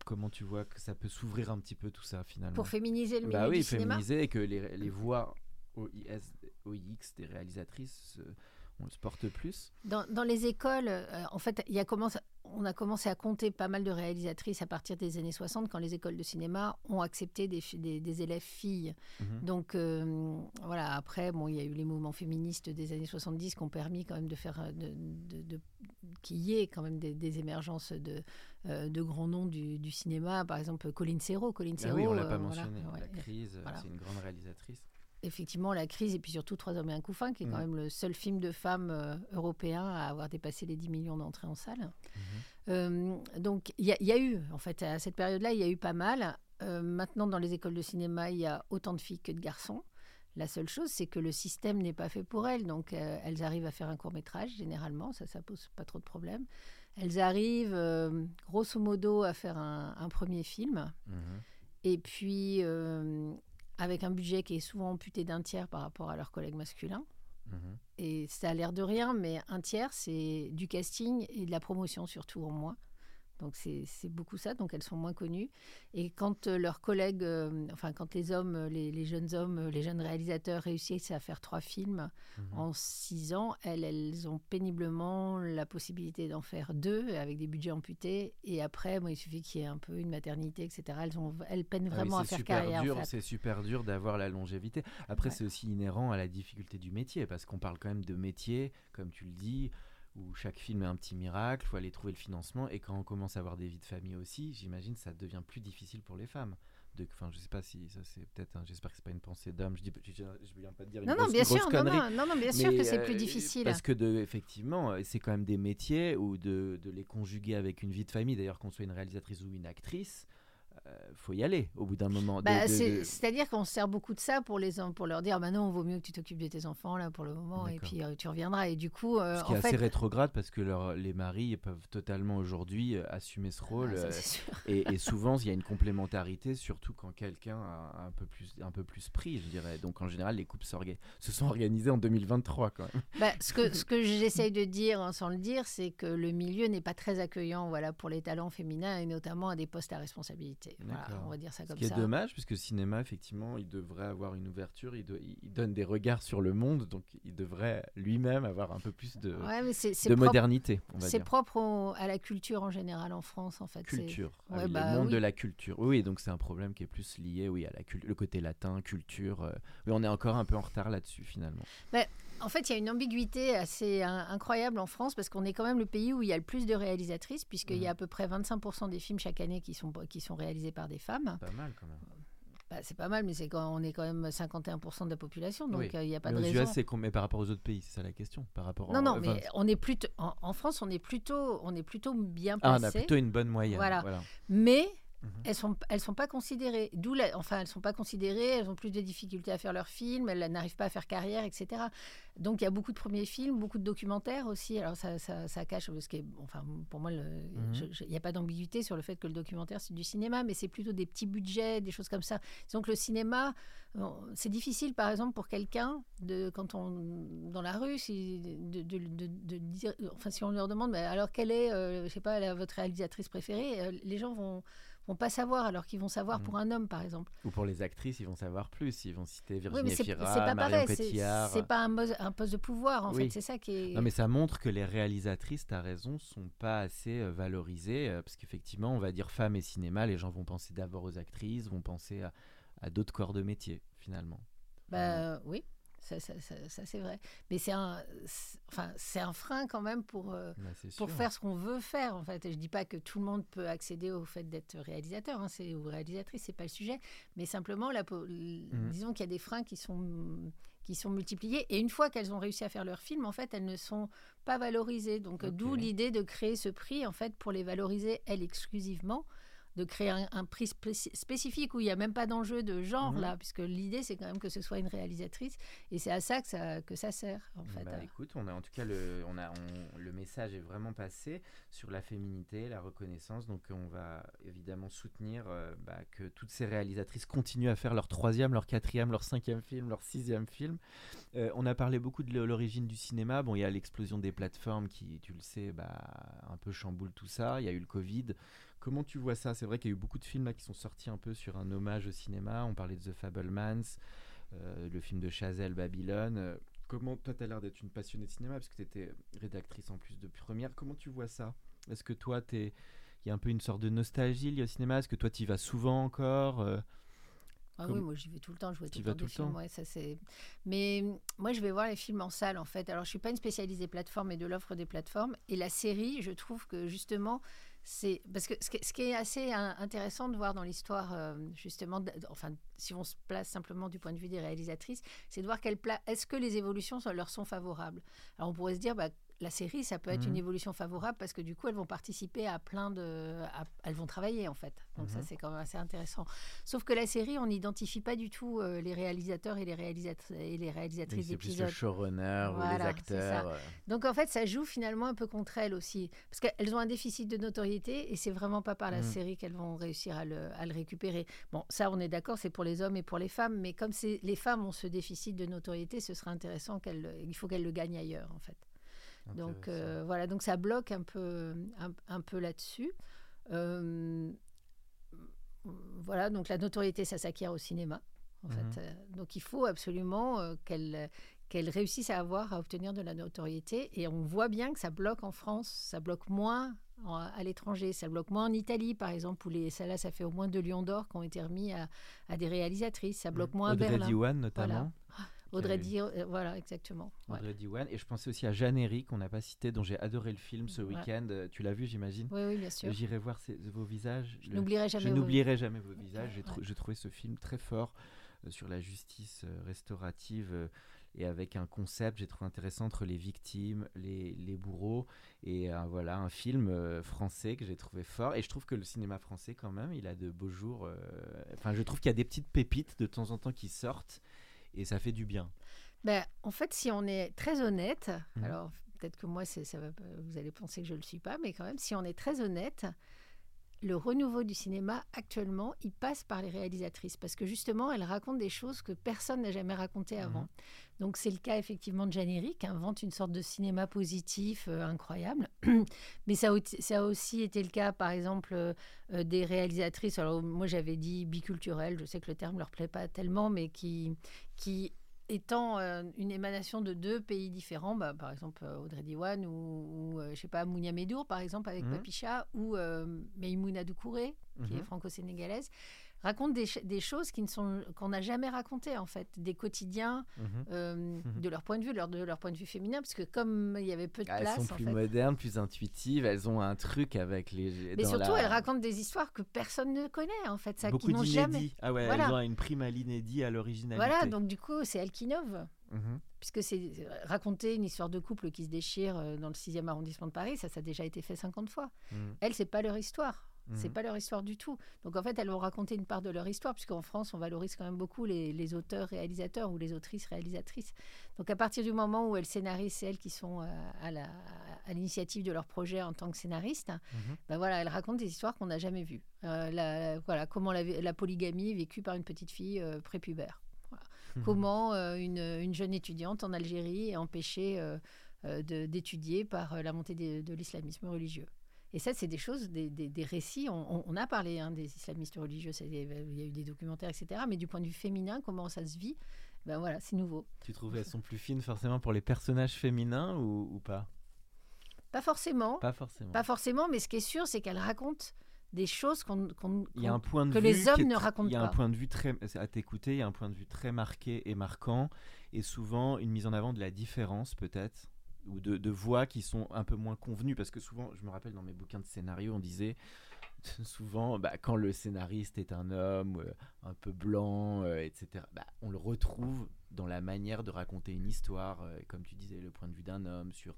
comment tu vois que ça peut s'ouvrir un petit peu tout ça finalement? Pour féminiser le bah milieu oui, du cinéma? féminiser et que les, les voix OIS, OIX des réalisatrices, euh, on se porte plus. Dans, dans les écoles, euh, en fait, il y a commencé, on a commencé à compter pas mal de réalisatrices à partir des années 60 quand les écoles de cinéma ont accepté des, fi- des, des élèves filles. Mhm. Donc euh, voilà, après, bon, il y a eu les mouvements féministes des années 70 qui ont permis quand même de faire, euh, de, de- de- qu'il y ait quand même des, des émergences de, euh, de grands noms du, du cinéma. Par exemple, Colline Serrault. Colline Ah Serrault, oui, on l'a euh, pas voilà, mentionné. ouais. La crise, Voilà. c'est une grande réalisatrice. Effectivement la crise et puis surtout Trois hommes et un couffin, qui est quand Mhm. même le seul film de femmes euh, européen à avoir dépassé les 10 millions d'entrées en salle. Mhm. Euh, donc il y, a- il y a eu, en fait, à cette période-là, il y a eu pas mal. Euh, maintenant, dans les écoles de cinéma, il y a autant de filles que de garçons. La seule chose, c'est que le système n'est pas fait pour elles. Donc, euh, elles arrivent à faire un court métrage, généralement. Ça, ça pose pas trop de problèmes. Elles arrivent, euh, grosso modo, à faire un, un premier film. Mhm. Et puis, euh, avec un budget qui est souvent amputé d'un tiers par rapport à leurs collègues masculins. Mhm. Et ça a l'air de rien, mais un tiers, c'est du casting et de la promotion, surtout en moins. Donc c'est beaucoup ça, donc elles sont moins connues. Et quand euh, leurs collègues, euh, enfin quand les hommes, euh, les, les jeunes hommes, les jeunes réalisateurs réussissent à faire trois films Mhm. en six ans, elles, elles ont péniblement la possibilité d'en faire deux avec des budgets amputés. Et après, bon, il suffit qu'il y ait un peu une maternité, etc. Elles, ont, elles peinent Ah oui, vraiment à faire super carrière. en fait. C'est super dur d'avoir la longévité. Après, Ouais. c'est aussi inhérent à la difficulté du métier, parce qu'on parle quand même de métier, comme tu le dis, où chaque film est un petit miracle, il faut aller trouver le financement, et quand on commence à avoir des vies de famille aussi, j'imagine que ça devient plus difficile pour les femmes. De, enfin, je sais pas si ça c'est peut-être, j'espère que c'est pas une pensée d'homme. Je dis, je, je, je viens pas de dire une Non, grosse, non, bien grosse sûr, non, connerie. non, non, non, bien sûr Mais, que c'est euh, plus difficile. Parce que de, effectivement, euh, c'est quand même des métiers où de, de les conjuguer avec une vie de famille, d'ailleurs qu'on soit une réalisatrice ou une actrice, faut y aller au bout d'un moment. Bah, de- C'est-à-dire qu'on se sert beaucoup de ça pour les pour leur dire bah non, vaut mieux que tu t'occupes de tes enfants là pour le moment et puis euh, tu reviendras. Et du coup, euh, Ce qui en est fait, assez rétrograde parce que leur- les maris peuvent totalement aujourd'hui euh, assumer ce rôle. Ah, ça, euh, sûr. et, et souvent, il y a une complémentarité, surtout quand quelqu'un a un peu, plus, un peu plus pris, je dirais. Donc en général, les couples se sont organisés en 2023 quand même. Bah, ce que ce que j'essaye de dire hein, sans le dire, c'est que le milieu n'est pas très accueillant, voilà, pour les talents féminins et notamment à des postes à responsabilité. Voilà, D'accord. on va dire ça Ce comme qui est dommage, puisque le cinéma, effectivement, il devrait avoir une ouverture, il, donne des regards sur le monde, donc il devrait lui-même avoir un peu plus de, Ouais, propre, modernité, c'est propre au- à la culture en général en France, en fait. Culture, Ah Ouais, oui, bah le monde oui. de la culture. Oui, donc c'est un problème qui est plus lié oui, à la le côté latin, culture. euh, Oui, on est encore un peu en retard là-dessus finalement. En fait, il y a une ambiguïté assez in- incroyable en France parce qu'on est quand même le pays où il y a le plus de réalisatrices, puisqu'il y Mhm. a à peu près 25% des films chaque année qui sont, qui sont réalisés par des femmes. Pas mal quand même. Bah, c'est pas mal, mais c'est quand on est quand même 51% de la population, donc Oui. euh, il n'y a pas Mais de aux raison. US, c'est com- mais par rapport aux autres pays, c'est ça la question. Par rapport Non, en- non, euh, mais 20 on est plutôt en, en France, on est plutôt, on est plutôt bien Ah, on a placé, plutôt une bonne moyenne. Voilà. Voilà. mais Mhm. elles sont, elles sont pas considérées. D'où, enfin, elles sont pas considérées. Elles ont plus de difficultés à faire leurs films. Elles n'arrivent pas à faire carrière, etc. Donc il y a beaucoup de premiers films, beaucoup de documentaires aussi. Alors ça, ça, ça cache ce qui est, enfin, pour moi, Mhm. il n'y a pas d'ambiguïté sur le fait que le documentaire c'est du cinéma, mais c'est plutôt des petits budgets, des choses comme ça. Donc le cinéma, euh, c'est difficile, par exemple, pour quelqu'un de quand on dans la rue, si, de, de- de- de dire, enfin, si on leur demande, mais alors quelle est, euh, je sais pas, la- votre réalisatrice préférée, euh, les gens vont vont pas savoir, alors qu'ils vont savoir Mhm. pour un homme, par exemple. Ou pour les actrices, ils vont savoir plus. Ils vont citer Oui, Virginie mais c'est pas Marion pareil. C'est Cotillard. c'est pas un, poste de pouvoir, en Oui. fait. C'est ça qui est. Non, mais ça montre que les réalisatrices, tu as raison, sont pas assez euh, valorisées. euh, parce qu'effectivement, on va dire femmes et cinéma, les gens vont penser d'abord aux actrices, vont penser à, à d'autres corps de métier, finalement. Bah, oui, ça, ça- ça- ça, c'est vrai. Mais c'est un, enfin, c'est un frein quand même pour, euh, Bah, pour faire ce qu'on veut faire, en fait. Et je dis pas que tout le monde peut accéder au fait d'être réalisateur hein, c'est, ou réalisatrice, c'est pas le sujet. Mais simplement, la, Mhm. disons qu'il y a des freins qui sont qui sont multipliés et une fois qu'elles ont réussi à faire leur film en fait elles ne sont pas valorisées donc d'où l'idée de créer ce prix en fait pour les valoriser elles exclusivement de créer un, prix spécifique où il n'y a même pas d'enjeu de genre Mhm. là, puisque l'idée c'est quand même que ce soit une réalisatrice et c'est à ça que ça, que ça sert en fait. Bah, écoute, on a en tout cas le, on a, on- le message est vraiment passé sur la féminité, la reconnaissance. Donc on va évidemment soutenir euh, bah, que toutes ces réalisatrices continuent à faire leur troisième, leur quatrième, leur cinquième film, leur sixième film. Euh, on a parlé beaucoup de l'origine du cinéma. Bon, il y a l'explosion des plateformes qui, tu le sais, bah, un peu chamboule tout ça. Il y a eu le Covid. Comment tu vois ça? C'est vrai qu'il y a eu beaucoup de films là, qui sont sortis un peu sur un hommage au cinéma. On parlait de The Fablemans, euh, le film de Chazelle, Babylone. Comment, toi, tu as l'air d'être une passionnée de cinéma, parce que tu étais rédactrice en plus de première. Comment tu vois ça? Est-ce que toi, t'es- il y a un peu une sorte de nostalgie liée au cinéma? Est-ce que toi, tu y vas souvent encore Euh, Ah Comme- oui, moi j'y vais tout le temps, je vois tout vas le temps tout des le films. temps? ouais, ça, c'est... Mais hum, moi je vais voir les films en salle en fait. Alors je suis pas une spécialiste des plateformes et de l'offre des plateformes. Et la série, je trouve que justement, c'est. Parce que ce qui est, assez intéressant de voir dans l'histoire, euh, justement, enfin, si on se place simplement du point de vue des réalisatrices, c'est de voir quelle pla... est-ce que les évolutions leur sont favorables? Alors on pourrait se dire, bah, la série, ça peut être Mhm. une évolution favorable parce que du coup, elles vont participer à plein de. à- Elles vont travailler en fait. Donc ça, Mhm. c'est quand même assez intéressant. Sauf que la série, on n'identifie pas du tout euh, les réalisateurs et les, réalisat- et les réalisatrices c'est plus le d'épisodes. showrunner ou Voilà, les c'est ça. acteurs. Donc en fait, ça joue finalement un peu contre elles aussi. Parce qu'elles ont un déficit de notoriété et c'est vraiment pas par la Mm. série qu'elles vont réussir à le, à le récupérer. Bon, ça, on est d'accord, c'est pour les hommes et pour les femmes. Mais comme c'est- les femmes ont ce déficit de notoriété, ce serait intéressant qu'elles. Il faut qu'elles le gagnent ailleurs, en fait. Donc euh, voilà, donc ça bloque un peu, un, un peu là-dessus. Euh, voilà, donc la notoriété, ça s'acquiert au cinéma. En Mhm. fait. Euh, Donc il faut absolument qu'elle qu'elle réussisse à avoir, à obtenir de la notoriété. Et on voit bien que ça bloque en France, ça bloque moins en- à l'étranger, ça bloque moins en Italie, par exemple, où les, ça, là, ça fait au moins deux lions d'or qui ont été remis à, à des réalisatrices. Ça bloque moins à Audrey Berlin. Diwan, notamment. Audrey Di, euh, voilà, exactement. Ouais. Audrey Diwan. Et je pensais aussi à Jeanne Eric, qu'on n'a pas cité, dont j'ai adoré le film ce Ouais. week-end. Euh, Tu l'as vu, j'imagine Oui, oui, bien sûr. J'irai voir ces- vos visages. Je Le- n'oublierai jamais. Je vos- n'oublierai jamais vos visages. J'ai Ouais. trou- j'ai trouvé ce film très fort euh, sur la justice euh, restaurative et avec un concept, j'ai trouvé intéressant entre les victimes, les, les bourreaux et euh, voilà un film euh, français que j'ai trouvé fort. Et je trouve que le cinéma français quand même, il a de beaux jours. euh, Enfin, je trouve qu'il y a des petites pépites de temps en temps qui sortent et ça fait du bien. Ben, en fait, si on est très honnête, Mhm. alors peut-être que moi, ça va, vous allez penser que je ne le suis pas, mais quand même, si on est très honnête, le renouveau du cinéma actuellement, il passe par les réalisatrices parce que justement, elles racontent des choses que personne n'a jamais racontées avant. Mhm. Donc c'est le cas effectivement de Jeanne Eric, qui invente une sorte de cinéma positif euh, incroyable. Mais ça, a au- ça a aussi été le cas, par exemple, euh, euh, des réalisatrices. Alors moi j'avais dit biculturelles, je sais que le terme leur plaît pas tellement, mais qui, qui étant euh, une émanation de deux pays différents, bah, par exemple euh, Audrey Diwan ou, ou, euh, je sais pas Mounia Medour par exemple avec Mhm. Papicha ou euh, Meimouna Doucouré qui est Mhm. franco-sénégalaise racontent des, ch- des choses qui ne sont qu'on n'a jamais racontées en fait, des quotidiens Mhm. euh, Mhm. de leur point de vue, leur, de leur point de vue féminin, parce que comme il y avait peu de Ah, place elles sont en plus fait. modernes, plus intuitives. Elles ont un truc avec les. Mais dans surtout, la- elles racontent des histoires que personne ne connaît en fait, ça beaucoup qui n'ont jamais. Ah ouais, Voilà. elles ont une prime à l'inédit, à l'originalité. Voilà, donc du coup, c'est elles qui innovent. Mhm. puisque c'est euh, raconter une histoire de couple qui se déchire euh, dans le 6e arrondissement de Paris, ça, ça a déjà été fait 50 fois. Mhm. Elles, c'est pas leur histoire. C'est Mhm. pas leur histoire du tout. Donc en fait, elles vont raconter une part de leur histoire, puisqu'en France, on valorise quand même beaucoup les, les auteurs réalisateurs ou les autrices réalisatrices. Donc à partir du moment où elles scénarisent, c'est elles qui sont euh, à la- à l'initiative de leur projet en tant que scénaristes, Mhm. ben voilà, elles racontent des histoires qu'on n'a jamais vues. Euh, la, voilà, comment la, la polygamie est vécue par une petite fille euh, prépubère. Voilà. Mhm. Comment euh, une, une jeune étudiante en Algérie est empêchée d'étudier par la montée de l'islamisme religieux. Et ça, c'est des choses, des, des- des récits. On, on- on a parlé hein, des islamistes religieux, des- il y a eu des documentaires, etc. Mais du point de vue féminin, comment ça se vit? Ben voilà, c'est nouveau. Tu trouves qu'elles sont plus fines forcément pour les personnages féminins ou, ou pas? Pas forcément, Pas forcément. pas forcément, mais ce qui est sûr, c'est qu'elles racontent des choses qu'on, y a un point de que vue les hommes ne racontent Il y a un pas. point de vue très à t'écouter, il y a un point de vue très marqué et marquant et souvent une mise en avant de la différence peut-être? Ou de, voix qui sont un peu moins convenues parce que souvent, je me rappelle dans mes bouquins de scénario, on disait souvent bah, quand le scénariste est un homme euh, un peu blanc, euh, etc. bah, on le retrouve dans la manière de raconter une histoire, euh, comme tu disais, le point de vue d'un homme sur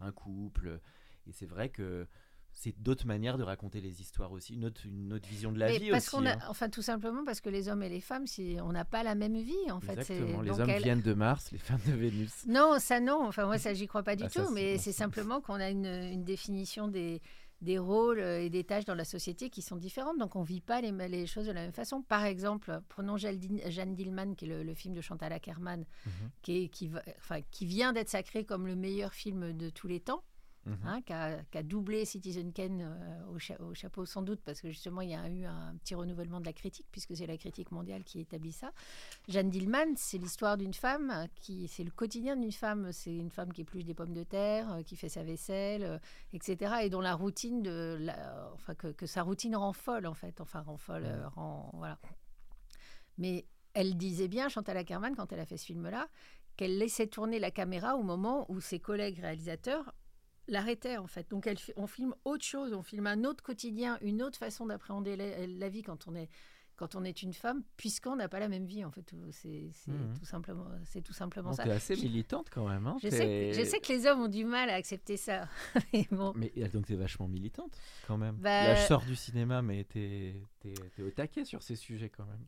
un couple. Et c'est vrai que c'est d'autres manières de raconter les histoires aussi, une autre, une autre vision de la Mais vie parce aussi. a, hein. enfin tout simplement parce que les hommes et les femmes, si on n'a pas la même vie en fait. c'est- Exactement. Les hommes elle- viennent de Mars, les femmes de Vénus. Non, ça non. Enfin moi ça j'y crois pas du Ah, tout. mais c'est simplement qu'on a une, une définition des des rôles euh, et des tâches dans la société qui sont différentes. Donc on vit pas les, les choses de la même façon. Par exemple, prenons Jeanne Dillman, qui est le, le film de Chantal Ackerman, Mhm. qui, est- qui, va- enfin, qui vient d'être sacré comme le meilleur film de tous les temps. Mhm. hein, qui, a, doublé Citizen Kane euh, au, cha- au chapeau sans doute parce que justement il y a eu un petit renouvellement de la critique puisque c'est la critique mondiale qui établit ça. Jeanne Dillman, c'est l'histoire d'une femme qui, c'est le quotidien d'une femme. C'est une femme qui épluche des pommes de terre, euh, qui fait sa vaisselle, euh, etc. Et dont la routine de, la- enfin que, que sa routine rend folle en fait, enfin rend folle, euh, rend voilà. Mais elle disait bien, Chantal Ackerman, quand elle a fait ce film-là, qu'elle laissait tourner la caméra au moment où ses collègues réalisateurs l'arrêtaient en fait. Donc elle, on filme autre chose, on filme un autre quotidien, une autre façon d'appréhender la, la vie quand on est quand on est une femme, puisqu'on n'a pas la même vie en fait. C'est Mhm. tout simplement, c'est tout simplement Bon, ça. T'es assez militante quand même. Hein Je sais, que, je sais que les hommes ont du mal à accepter ça. Mais bon. Mais euh, donc t'es vachement militante quand même. Bah- Là je sors du cinéma mais t'es t'es- t'es au taquet sur ces sujets quand même.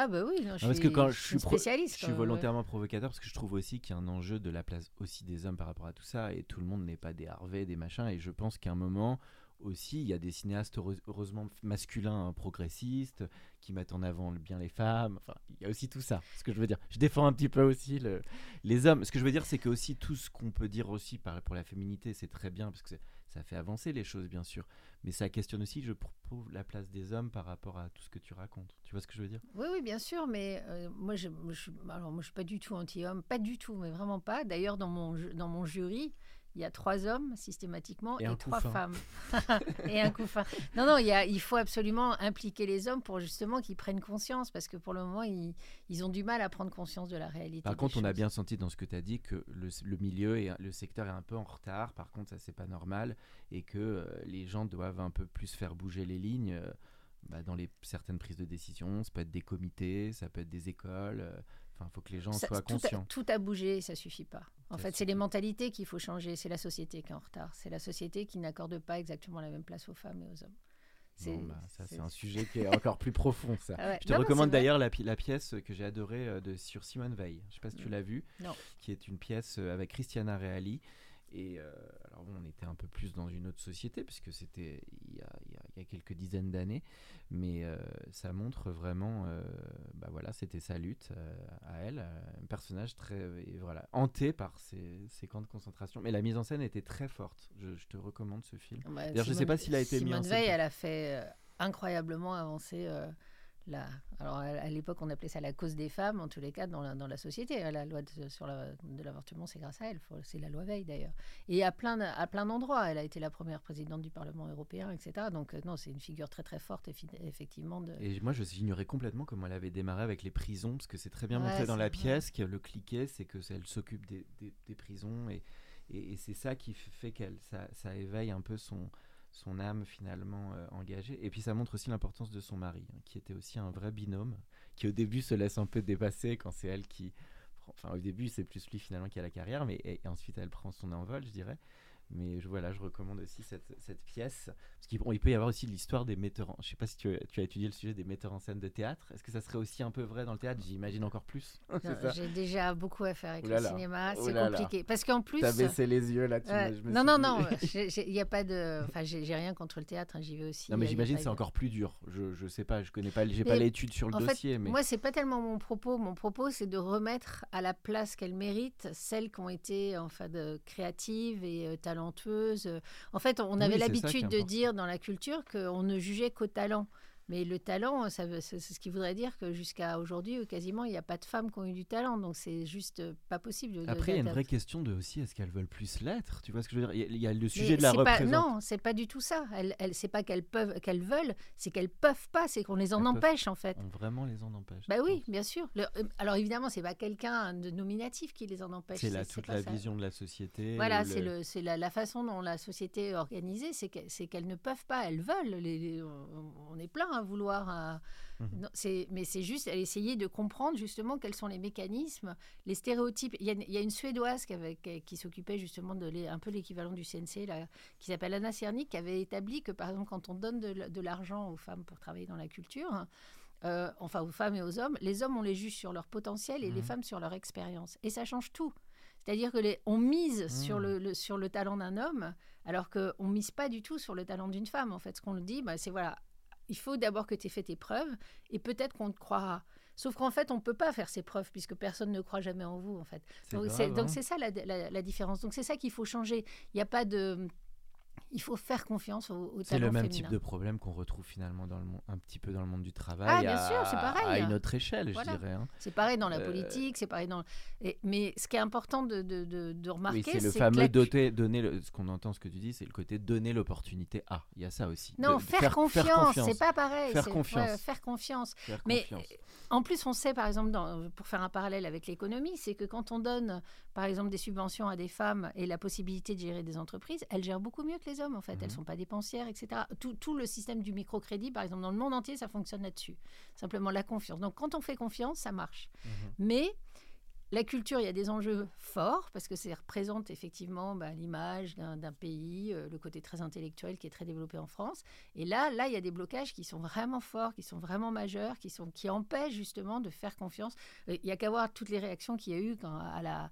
Ah bah oui, non, je, parce suis, que quand je suis pro- spécialiste. Je suis ouais. volontairement provocateur parce que je trouve aussi qu'il y a un enjeu de la place aussi des hommes par rapport à tout ça et tout le monde n'est pas des Harvey, des machins et je pense qu'à un moment aussi il y a des cinéastes heureusement masculins hein, progressistes qui mettent en avant bien les femmes enfin il y a aussi tout ça ce que je veux dire je défends un petit peu aussi le- les hommes ce que je veux dire c'est que aussi tout ce qu'on peut dire aussi par, pour la féminité c'est très bien parce que c'est- ça fait avancer les choses bien sûr. Mais ça questionne aussi je trouve la place des hommes par rapport à tout ce que tu racontes. Tu vois ce que je veux dire? Oui, oui, bien sûr, mais euh, moi, je, je, suis- pas du tout anti-homme, pas du tout, mais vraiment pas. D'ailleurs, dans mon, dans mon jury, il y a trois hommes systématiquement Et trois femmes. et un couffin. Non, non, il, y a, il faut absolument impliquer les hommes pour justement qu'ils prennent conscience, parce que pour le moment, ils, ils ont du mal à prendre conscience de la réalité. Par contre, on a bien senti dans ce que tu as dit que le, le milieu et le secteur est un peu en retard. Par contre, ça, c'est pas normal. Et que euh, les gens doivent un peu plus faire bouger les lignes euh, bah, dans les, certaines prises de décision. Ça peut être des comités, ça peut être des écoles. euh, Enfin, il faut que les gens Ça- soient tout, a, conscients. tout a bougé, ça suffit pas. En Ça fait, c'est les mentalités qu'il faut changer. C'est la société qui est en retard. C'est la société qui n'accorde pas exactement la même place aux femmes et aux hommes. Bon, bah, ça, c'est un sujet qui est encore plus profond. Ça. Ah ouais. Je te Non, recommande d'ailleurs la, pi- la pièce que j'ai adorée euh, de, sur Simone Veil. Je sais pas si tu Mm. l'as vue. Non. Qui est une pièce euh, avec Christiana Reali. Et euh, alors, bon, on était un peu plus dans une autre société, puisque c'était il y a, il y a- il y a quelques dizaines d'années. Mais euh, ça montre vraiment, euh, bah voilà, c'était sa lutte à elle. un personnage très, voilà, hanté par ces, ces camps de concentration. Mais la mise en scène était très forte. Je, je te recommande ce film. Bah, D'ailleurs, je sais Simone- pas s'il a été mis en Simone scène. Veil, elle a fait incroyablement avancer la. Alors à l'époque, on appelait ça la cause des femmes, en tous les cas, dans la, dans la société. La loi de, sur la- de l'avortement, c'est grâce à elle. C'est la loi Veil d'ailleurs. Et à plein, à plein d'endroits, elle a été la première présidente du Parlement européen, etc. Donc euh, non, c'est une figure très très forte, effectivement. De... Et moi, je j'ignorais complètement comment elle avait démarré avec les prisons, parce que c'est très bien Ouais, montré dans la vrai. pièce, que le cliquet, c'est que elle s'occupe des, des- des prisons, et, et, et c'est ça qui fait qu'elle, ça, ça éveille un peu son, son âme finalement euh, engagée. Et puis ça montre aussi l'importance de son mari, hein, qui était aussi un vrai binôme, qui au début se laisse un peu dépasser quand c'est elle qui... Enfin, au début, c'est plus lui finalement qui a la carrière, mais et ensuite elle prend son envol, je dirais. Mais je, voilà, je recommande aussi cette, cette pièce. Parce qu'il bon, il peut y avoir aussi l'histoire des metteurs en... Je sais pas si tu, as- tu as étudié le sujet des metteurs en scène de théâtre. Est-ce que ça serait aussi un peu vrai dans le théâtre? J'imagine encore plus. J'ai déjà beaucoup à faire avec le là. cinéma, c'est compliqué. Parce qu'en plus. T'as baissé les yeux là. Tu Ouais. me- je me Non, non, non, il n'y a pas de. Enfin, j'ai rien contre le théâtre, hein, j'y vais aussi. non, mais j'imagine c'est de- encore plus dur. Je, je sais pas, je connais pas, j'ai pas l'étude sur le en fait, dossier, mais Moi, c'est pas tellement mon propos. Mon propos, c'est de remettre à la place qu'elles méritent celles qui ont été enfin, de, créatives et euh, En fait, on Oui, avait l'habitude de dire dans la culture qu'on ne jugeait qu'au talent. Mais le talent, c'est ce qui voudrait dire que jusqu'à aujourd'hui, euh, quasiment, il n'y a pas de femmes qui ont eu du talent. Donc, c'est juste euh, pas possible. de- après il y a une vraie question de aussi est-ce qu'elles veulent plus l'être? Tu vois ce que je veux dire? Il y a- il y, a le Mais sujet de la représentation. Non, c'est pas du tout ça. Elles, elles, c'est pas qu'elles peuvent, qu'elles veulent, c'est qu'elles peuvent pas. C'est qu'on les en Elles peuvent- empêche en fait. On vraiment les en empêche. Bah oui, bien sûr. Le- euh, alors évidemment, c'est pas quelqu'un de nominatif qui les en empêche. C'est toute la ça. vision de la société. Voilà, c'est le- c'est la, la façon dont la société est organisée, c'est que- c'est qu'elles ne peuvent pas, elles veulent. Les, les- on on est plein à vouloir. euh, Mhm. c'est- mais c'est juste essayer de comprendre justement quels sont les mécanismes, les stéréotypes. Il y a, une- il y a une Suédoise qui, avait- qui- qui s'occupait justement de les- un peu l'équivalent du CNC, là, qui s'appelle Anna Cerny, qui avait établi que par exemple quand on donne de, l'argent aux femmes pour travailler dans la culture, euh, enfin aux femmes et aux hommes, les hommes on les juge sur leur potentiel et les Mhm. femmes sur leur expérience. Et ça change tout. C'est-à-dire que les, on mise sur, Mhm. le, le- sur le talent d'un homme, alors qu'on ne mise pas du tout sur le talent d'une femme. En fait, ce qu'on le dit, bah, c'est voilà, il faut d'abord que tu aies fait tes preuves et peut-être qu'on te croira. Sauf qu'en fait, on ne peut pas faire ses preuves puisque personne ne croit jamais en vous, en fait. Donc c'est hein. c'est ça la, la- la différence. Donc c'est ça qu'il faut changer. Il n'y a pas de... Il faut faire confiance au, au C'est le même féminin. type de problème qu'on retrouve finalement dans le monde, un petit peu dans le monde du travail. Ah, bien à- sûr, c'est pareil. À une autre échelle, Voilà. je dirais. hein. C'est pareil dans la Euh, politique, c'est pareil dans... et- mais ce qui est important de, de, de, de remarquer, Oui, c'est le que fameux doter, donner, le- ce qu'on entend, ce que tu dis, c'est le côté donner l'opportunité à. Il y a ça aussi. Non, faire, confiance, c'est pas pareil. Faire confiance. ouais, faire confiance. Faire Mais confiance. En plus, on sait, par exemple, dans- pour faire un parallèle avec l'économie, c'est que quand on donne, par exemple, des subventions à des femmes et la possibilité de gérer des entreprises, elles gèrent beaucoup mieux que les hommes, en fait. Elles Mhm. ne sont pas dépensières, etc. Tout, tout le système du microcrédit, par exemple, dans le monde entier, ça fonctionne là-dessus. Simplement la confiance. Donc, quand on fait confiance, ça marche. Mhm. Mais la culture, il y a des enjeux forts parce que ça représente effectivement bah, l'image d'un pays, euh, le côté très intellectuel qui est très développé en France. Et là, là, il y a des blocages qui sont vraiment forts, qui sont vraiment majeurs, qui, sont, qui empêchent justement de faire confiance. Euh, Il y a qu'à voir toutes les réactions qu'il y a eu à la,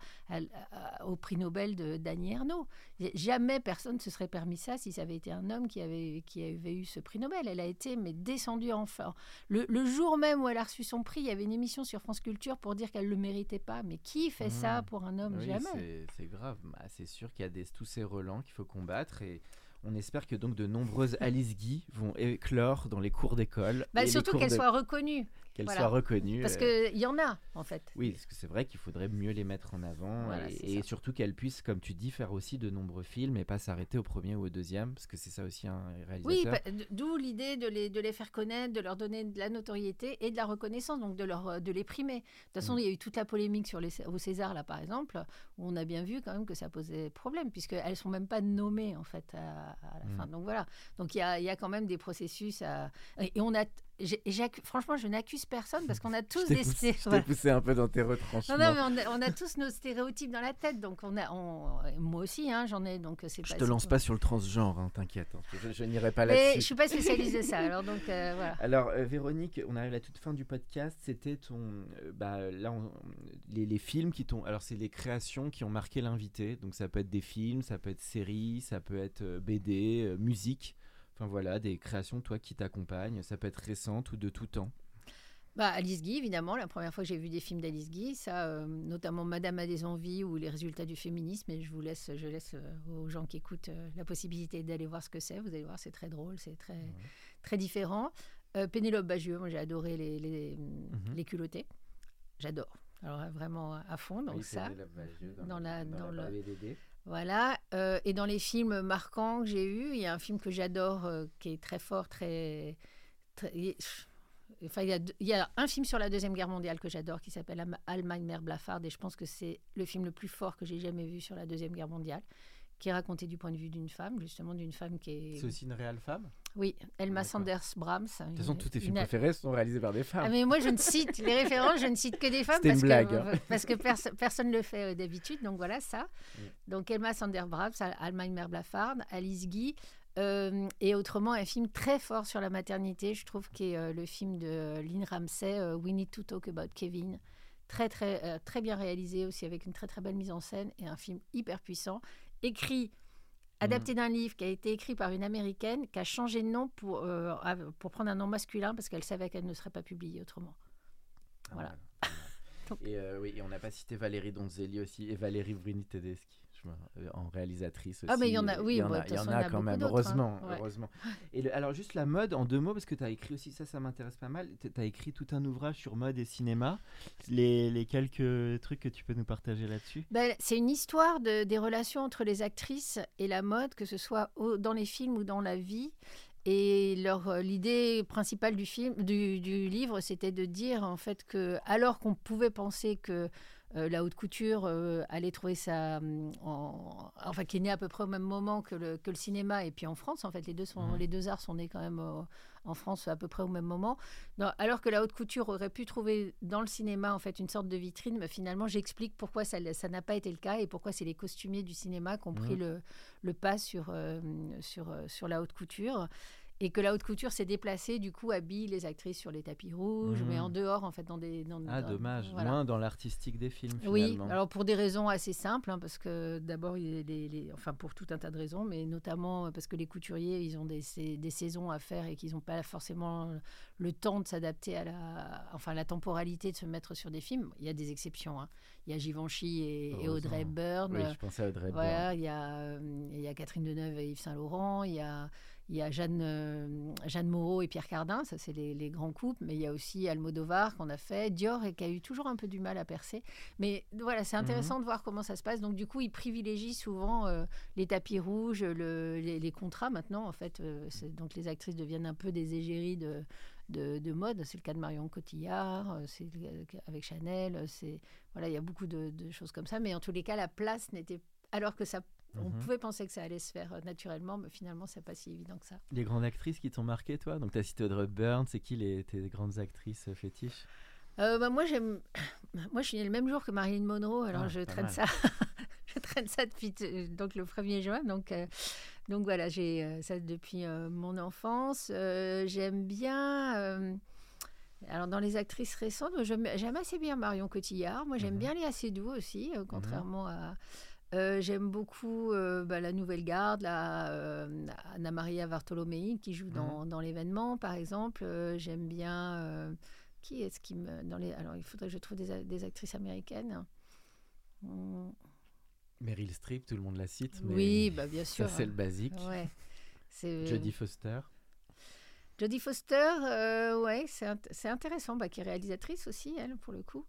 au prix Nobel de Dany Ernaud. Jamais personne ne se serait permis ça si ça avait été un homme qui avait, qui avait eu ce prix Nobel. Elle a été mais descendue en fleurs. Le, le jour même où elle a reçu son prix, il y avait une émission sur France Culture pour dire qu'elle ne le méritait pas. Mais qui fait ça Mmh. pour un homme Oui, Jamais? c'est- grave. Bah, c'est sûr qu'il y a des, tous ces relents qu'il faut combattre et on espère que donc de nombreuses Alice Guy vont éclore dans les cours d'école. Bah, surtout cours qu'elle de- soit reconnue. Qu'elles voilà. soient reconnues. Parce euh, qu'il y en a, en fait. Oui, parce que c'est vrai qu'il faudrait mieux les mettre en avant Voilà, et, surtout qu'elles puissent, comme tu dis, faire aussi de nombreux films et pas s'arrêter au premier ou au deuxième, parce que c'est ça aussi un réalisateur. Oui, bah, d'où l'idée de les, de les faire connaître, de leur donner de la notoriété et de la reconnaissance, donc de, leur, euh, de les primer. De toute façon, Mm. il y a eu toute la polémique sur les, au César, là, par exemple, où on a bien vu quand même que ça posait problème, puisqu'elles ne sont même pas nommées, en fait, à, à la Mm. fin. Donc voilà. Donc il y a, y a quand même des processus à... Et on a... Franchement, je n'accuse personne parce qu'on a tous Je des... poussé, je t'ai voilà. poussé un peu dans tes retranchements. Non, non, mais on a, on a tous nos stéréotypes dans la tête, donc on a, on- moi aussi, hein, j'en ai, donc c'est je pas. te lance pas sur le transgenre, hein, t'inquiète. hein. Je, je n'irai pas Mais je là-dessus. suis pas spécialisée ça, alors donc euh, voilà. Alors, euh, Véronique, on arrive à la toute fin du podcast. C'était ton. euh, bah, là, on- les, les films qui t'ont. Alors, c'est les créations qui ont marqué l'invité. Donc, ça peut être des films, ça peut être séries, ça peut être BD, musique. Enfin, voilà, des créations, toi, qui t'accompagnent. Ça peut être récente ou de tout temps. Bah, Alice Guy, évidemment, la première fois que j'ai vu des films d'Alice Guy, ça, euh, notamment Madame a des envies ou les résultats du féminisme, et je vous laisse, je laisse euh, aux gens qui écoutent euh, la possibilité d'aller voir ce que c'est. Vous allez voir, c'est très drôle, c'est très, très différent. Euh, Pénélope Bagieux, moi j'ai adoré les, les, Mhm. les culottés. J'adore. Alors vraiment à fond, donc Oui, ça. Pénélope Bagieux dans la- dans le- BDD. Voilà. euh, et dans les films marquants que j'ai eus, il y a un film que j'adore, euh, qui est très fort, très. Enfin, il y, a, un film sur la Deuxième Guerre mondiale que j'adore qui s'appelle Allemagne, mère Blafard, et je pense que c'est le film le plus fort que j'ai jamais vu sur la Deuxième Guerre mondiale, qui est raconté du point de vue d'une femme, justement d'une femme qui est. C'est aussi une réelle femme? Oui, Elma. Sanders Brahms. De toute façon, tous tes films une- préférés sont réalisés par des femmes. ah, mais moi, je ne cite les références, je ne cite que des femmes parce une blague, que, hein. parce que perso- personne ne le fait euh, d'habitude. Donc voilà ça. Donc Elma Sander-Brahms, Allemagne Mère Blafard, Alice Guy. euh, et autrement, un film très fort sur la maternité, je trouve, qui est euh, le film de Lynn Ramsey, We Need to Talk About Kevin. Très, très, très bien réalisé aussi, avec une très, très belle mise en scène et un film hyper puissant. Écrit, adapté d'un livre qui a été écrit par une américaine qui a changé de nom pour, euh, pour prendre un nom masculin parce qu'elle savait qu'elle ne serait pas publiée autrement. Ah, Voilà. Et euh, oui, et on n'a pas cité Valérie Donzelli aussi et Valérie Vrini Tedeschi en réalisatrice aussi. Ah, mais il y en a- oui, il y en bah, a, y en y en quand même, hein. heureusement, Ouais. heureusement. Et le- alors juste la mode en deux mots parce que tu as écrit aussi ça, ça m'intéresse pas mal. Tu as écrit tout un ouvrage sur mode et cinéma. Les, les quelques trucs que tu peux nous partager là-dessus? Ben, c'est une histoire de- des relations entre les actrices et la mode, que ce soit au- dans les films ou dans la vie. Et leur euh, l'idée principale du film, du, du livre, c'était de dire en fait que alors qu'on pouvait penser que la haute couture allait trouver ça, enfin qui est né à peu près au même moment que le, que le cinéma et puis en France en fait les deux sont mmh. les deux arts sont nés quand même en France à peu près au même moment. alors que la haute couture aurait pu trouver dans le cinéma en fait une sorte de vitrine, mais finalement j'explique pourquoi ça n'a pas été le cas et pourquoi c'est les costumiers du cinéma qui ont pris mmh. le, le, pas sur, sur, sur la haute couture et que la haute couture s'est déplacée, du coup, habille les actrices sur les tapis rouges, mais en mmh. dehors, en fait, dans des. Dans, ah, dommage, moins dans l'artistique des films. Oui, alors pour des raisons assez simples, hein, parce que d'abord, les, enfin pour tout un tas de raisons, mais notamment parce que les couturiers, ils ont des, des saisons à faire et qu'ils n'ont pas forcément le temps de s'adapter à la, enfin, la temporalité de se mettre sur des films. Il y a des exceptions. Hein. Il y a Givenchy et, Audrey Hepburn. Oui, je pensais à Audrey Hepburn. il y a, il y a Catherine Deneuve et Yves Saint Laurent. Il y a il y a Jeanne, euh, Jeanne Moreau et Pierre Cardin, ça c'est les, grands couples, mais il y a aussi Almodovar qu'on a fait, Dior et qui a eu toujours un peu du mal à percer. Mais voilà, c'est intéressant mhm. de voir comment ça se passe. Donc du coup, ils privilégient souvent euh, les tapis rouges, les, contrats maintenant en fait. Euh, donc les actrices deviennent un peu des égéries de, de, mode. C'est le cas de Marion Cotillard, c'est avec Chanel. C'est voilà, il y a beaucoup de, de, choses comme ça. Mais en tous les cas, la place n'était alors que ça on mhm. pouvait penser que ça allait se faire euh, naturellement, mais finalement, c'est pas si évident que ça. Les grandes actrices qui t'ont marqué, toi? Donc, tu as cité Audrey Byrne, c'est qui les, tes grandes actrices fétiches? Euh, bah, moi, j'aime. Moi, je suis née le même jour que Marilyn Monroe, alors ah, je traîne ça. je traîne ça depuis donc le 1er juin. Donc, euh, donc voilà, j'ai ça depuis mon enfance. j'aime bien. alors, dans les actrices récentes, j'aime assez bien Marion Cotillard. Moi, j'aime mhm. bien Léa Seydoux aussi, mhm. contrairement à, euh, j'aime beaucoup euh, bah, la Nouvelle Garde, la, euh, Anna Maria Bartolomei qui joue dans, mmh. dans l'événement, par exemple. J'aime bien. qui est-ce qui me. Dans les, alors, il faudrait que je trouve des, des actrices américaines. Mmh. Meryl Streep, tout le monde la cite. oui, bah, bien sûr. Ça, c'est le basique. Ouais. Jodie Foster. Jodie Foster, ouais, c'est intéressant, bah, qui est réalisatrice aussi, elle, pour le coup.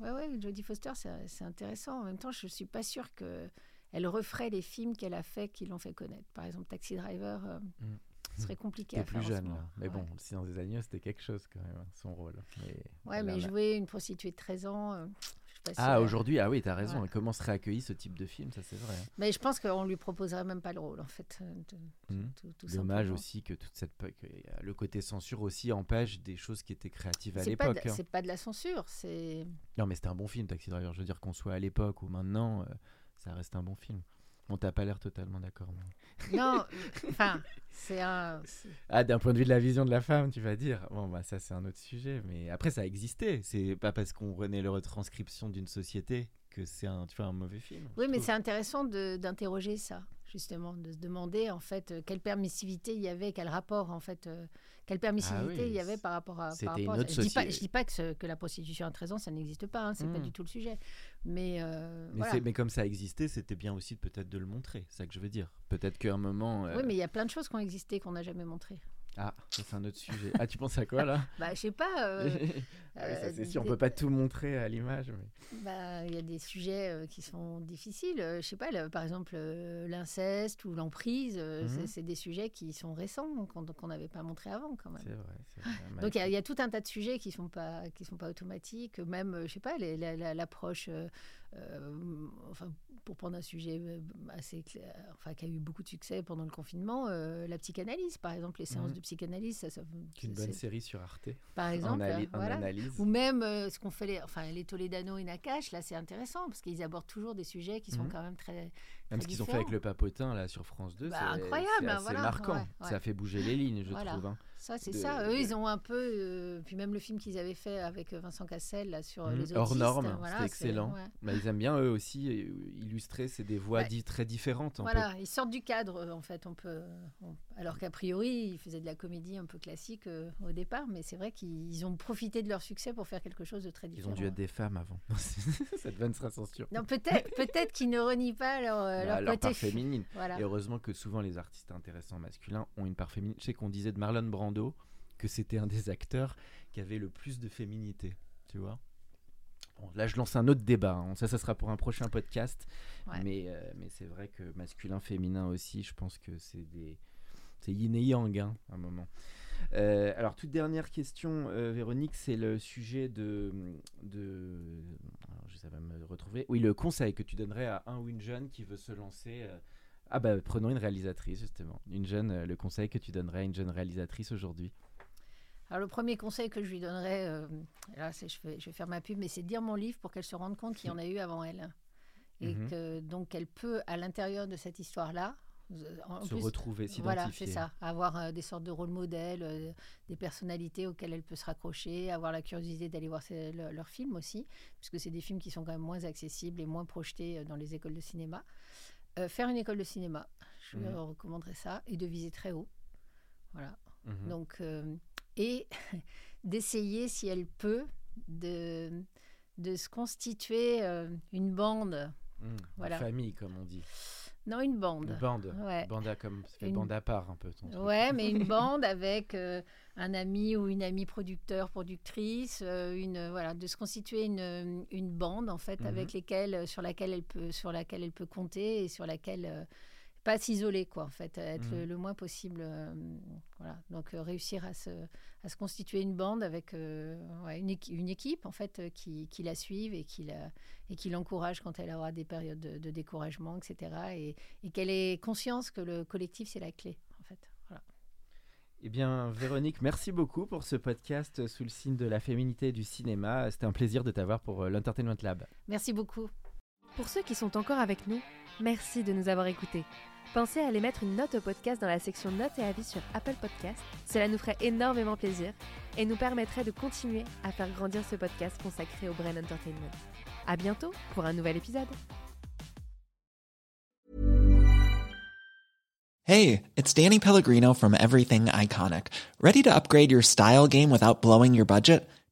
Ouais, ouais, Jodie Foster, c'est intéressant. En même temps, je ne suis pas sûre qu'elle referait les films qu'elle a fait qui l'ont fait connaître. Par exemple, Taxi Driver, euh, mm. ce serait compliqué à faire. plus jeune, là. Mais bon, si dans des années, c'était quelque chose quand même, hein, son rôle. Mais ouais, mais jouer une prostituée de 13 ans, euh, ah, aujourd'hui, ah oui, tu as raison. Comment serait accueilli ce type de film Ça, c'est vrai. Hein. Mais je pense qu'on lui proposerait même pas le rôle, en fait. Euh, mmh. Dommage aussi que toute cette. le côté censure aussi empêche des choses qui étaient créatives à l'époque. Hein. C'est pas de la censure, c'est. Non, mais c'était un bon film, Taxi Driver. Je veux dire, qu'on soit à l'époque ou maintenant, euh, ça reste un bon film. On t'a pas l'air totalement d'accord. Non, enfin, c'est un. Ah, d'un point de vue de la vision de la femme, tu vas dire. Bon, bah, ça, c'est un autre sujet. Mais après, ça a existé. C'est pas parce qu'on renaît le retranscription d'une société que c'est un, tu vois, un mauvais film. Oui, mais c'est intéressant d'interroger ça, justement, de se demander, en fait, euh, quelle permissivité il y avait, quel rapport, en fait. Euh, quelle permissivité ah il y avait par rapport à. Par rapport je, dis pas, dis pas que, que, la prostitution à 13 ans, ça n'existe pas, hein, c'est pas hmm. du tout le sujet. Mais, euh, mais, comme ça existait, c'était bien aussi peut-être de le montrer, c'est ça que je veux dire. Peut-être qu'à un moment. Oui, mais il y a plein de choses qui ont existé qu'on n'a jamais montrées. Ah, c'est un autre sujet. Ah, tu penses à quoi là Bah, je sais pas. Euh, ah ça c'est sûr, on peut pas tout montrer à l'image. Mais... Bah, il y a des sujets euh, qui sont difficiles. je sais pas, par exemple, l'inceste ou l'emprise, mhm. c'est des sujets qui sont récents, qu'on n'avait pas montré avant quand même. C'est vrai. vrai. Donc il y, a tout un tas de sujets qui sont pas qui sont pas automatiques. Même, je sais pas, l'approche. Enfin, pour prendre un sujet euh, assez clair, enfin qui a eu beaucoup de succès pendant le confinement, euh, la psychanalyse, par exemple, les séances mhm. de psychanalyse, ça, ça une bonne série sur Arte. Par exemple, en, analyse. Ou même euh, ce qu'on fait, les, enfin les Toledano et Nakash, là c'est intéressant parce qu'ils abordent toujours des sujets qui sont mhm. quand même très même ce qu'ils ont fait avec le papotin là sur France 2, bah, c'est incroyable, c'est marquant. Ça a fait bouger les lignes, je trouve. Hein. Ça, c'est ça. Eux, ils ont un peu. Euh, puis même le film qu'ils avaient fait avec euh, Vincent Cassel là, sur euh, mmh. les autres. Hors norme, c'était excellent. Bah, ils aiment bien, eux aussi, illustrer. C'est des voix très différentes. Voilà, ils sortent du cadre, en fait. On peut, Alors qu'a priori, ils faisaient de la comédie un peu classique au départ, mais c'est vrai qu'ils ont profité de leur succès pour faire quelque chose de très différent. Ils ont dû être des femmes avant. Cette vanne sera censure. Non, peut-être peut qu'ils ne renient pas leur, bah, leur, part féminine. Et heureusement que souvent les artistes intéressants masculins ont une part féminine. Je sais qu'on disait de Marlon Brando que c'était un des acteurs qui avait le plus de féminité, tu vois. là, je lance un autre débat. Hein. Ça, ça sera pour un prochain podcast. Mais, euh, mais c'est vrai que masculin, féminin aussi, je pense que c'est des. C'est yin et yang, hein, à un moment. Euh, alors, toute dernière question, euh, Véronique, c'est le sujet de. de ça va me retrouver. Oui, le conseil que tu donnerais à un ou une jeune qui veut se lancer. euh, Ah bah prenons une réalisatrice justement. Une jeune, euh, le conseil que tu donnerais à une jeune réalisatrice aujourd'hui? Alors, le premier conseil que je lui donnerais, euh, là, c'est, je, vais, je vais faire ma pub, mais c'est de lire mon livre pour qu'elle se rende compte qu'il y en a eu avant elle. Et Mhm. que donc elle peut, à l'intérieur de cette histoire-là, en se plus, retrouver, Voilà, s'identifier. c'est ça. Avoir euh, des sortes de rôles modèles, euh, des personnalités auxquelles elle peut se raccrocher, avoir la curiosité d'aller voir ses- le- leurs films aussi, puisque c'est des films qui sont quand même moins accessibles et moins projetés euh, dans les écoles de cinéma. Euh, faire une école de cinéma, je lui Mhm. recommanderais ça, et de viser très haut. Voilà. Mhm. Donc, euh, et d'essayer, si elle peut, de, de se constituer euh, une bande. Mmh, voilà. Une famille, comme on dit. Non, une bande. Une bande. Ouais. Bande à comme ça fait Une- bande à part un peu. ton truc. Ouais, mais une bande avec euh, un ami ou une amie producteur, productrice, euh, une voilà, de se constituer une, une bande en fait Mhm. avec lesquelles, euh, sur laquelle elle peut, sur laquelle elle peut compter et sur laquelle euh, pas s'isoler quoi en fait, être le, le moins possible, euh, voilà. Donc euh, réussir à se, à se constituer une bande avec euh, ouais, une, équi- une équipe en fait euh, qui, qui la suive et qui la et qui l'encourage quand elle aura des périodes de, de découragement, etc. Et, et qu'elle ait conscience que le collectif c'est la clé en fait. Voilà. Eh bien, Véronique, merci beaucoup pour ce podcast sous le signe de la féminité et du cinéma. C'était un plaisir de t'avoir pour l'Entertainment Lab. Merci beaucoup. Pour ceux qui sont encore avec nous, merci de nous avoir écoutés. Pensez à aller mettre une note au podcast dans la section notes et avis sur Apple Podcast. Cela nous ferait énormément plaisir et nous permettrait de continuer à faire grandir ce podcast consacré au Brain Entertainment. À bientôt pour un nouvel épisode. Hey, it's Danny Pellegrino from Everything Iconic. Ready to upgrade your style game without blowing your budget?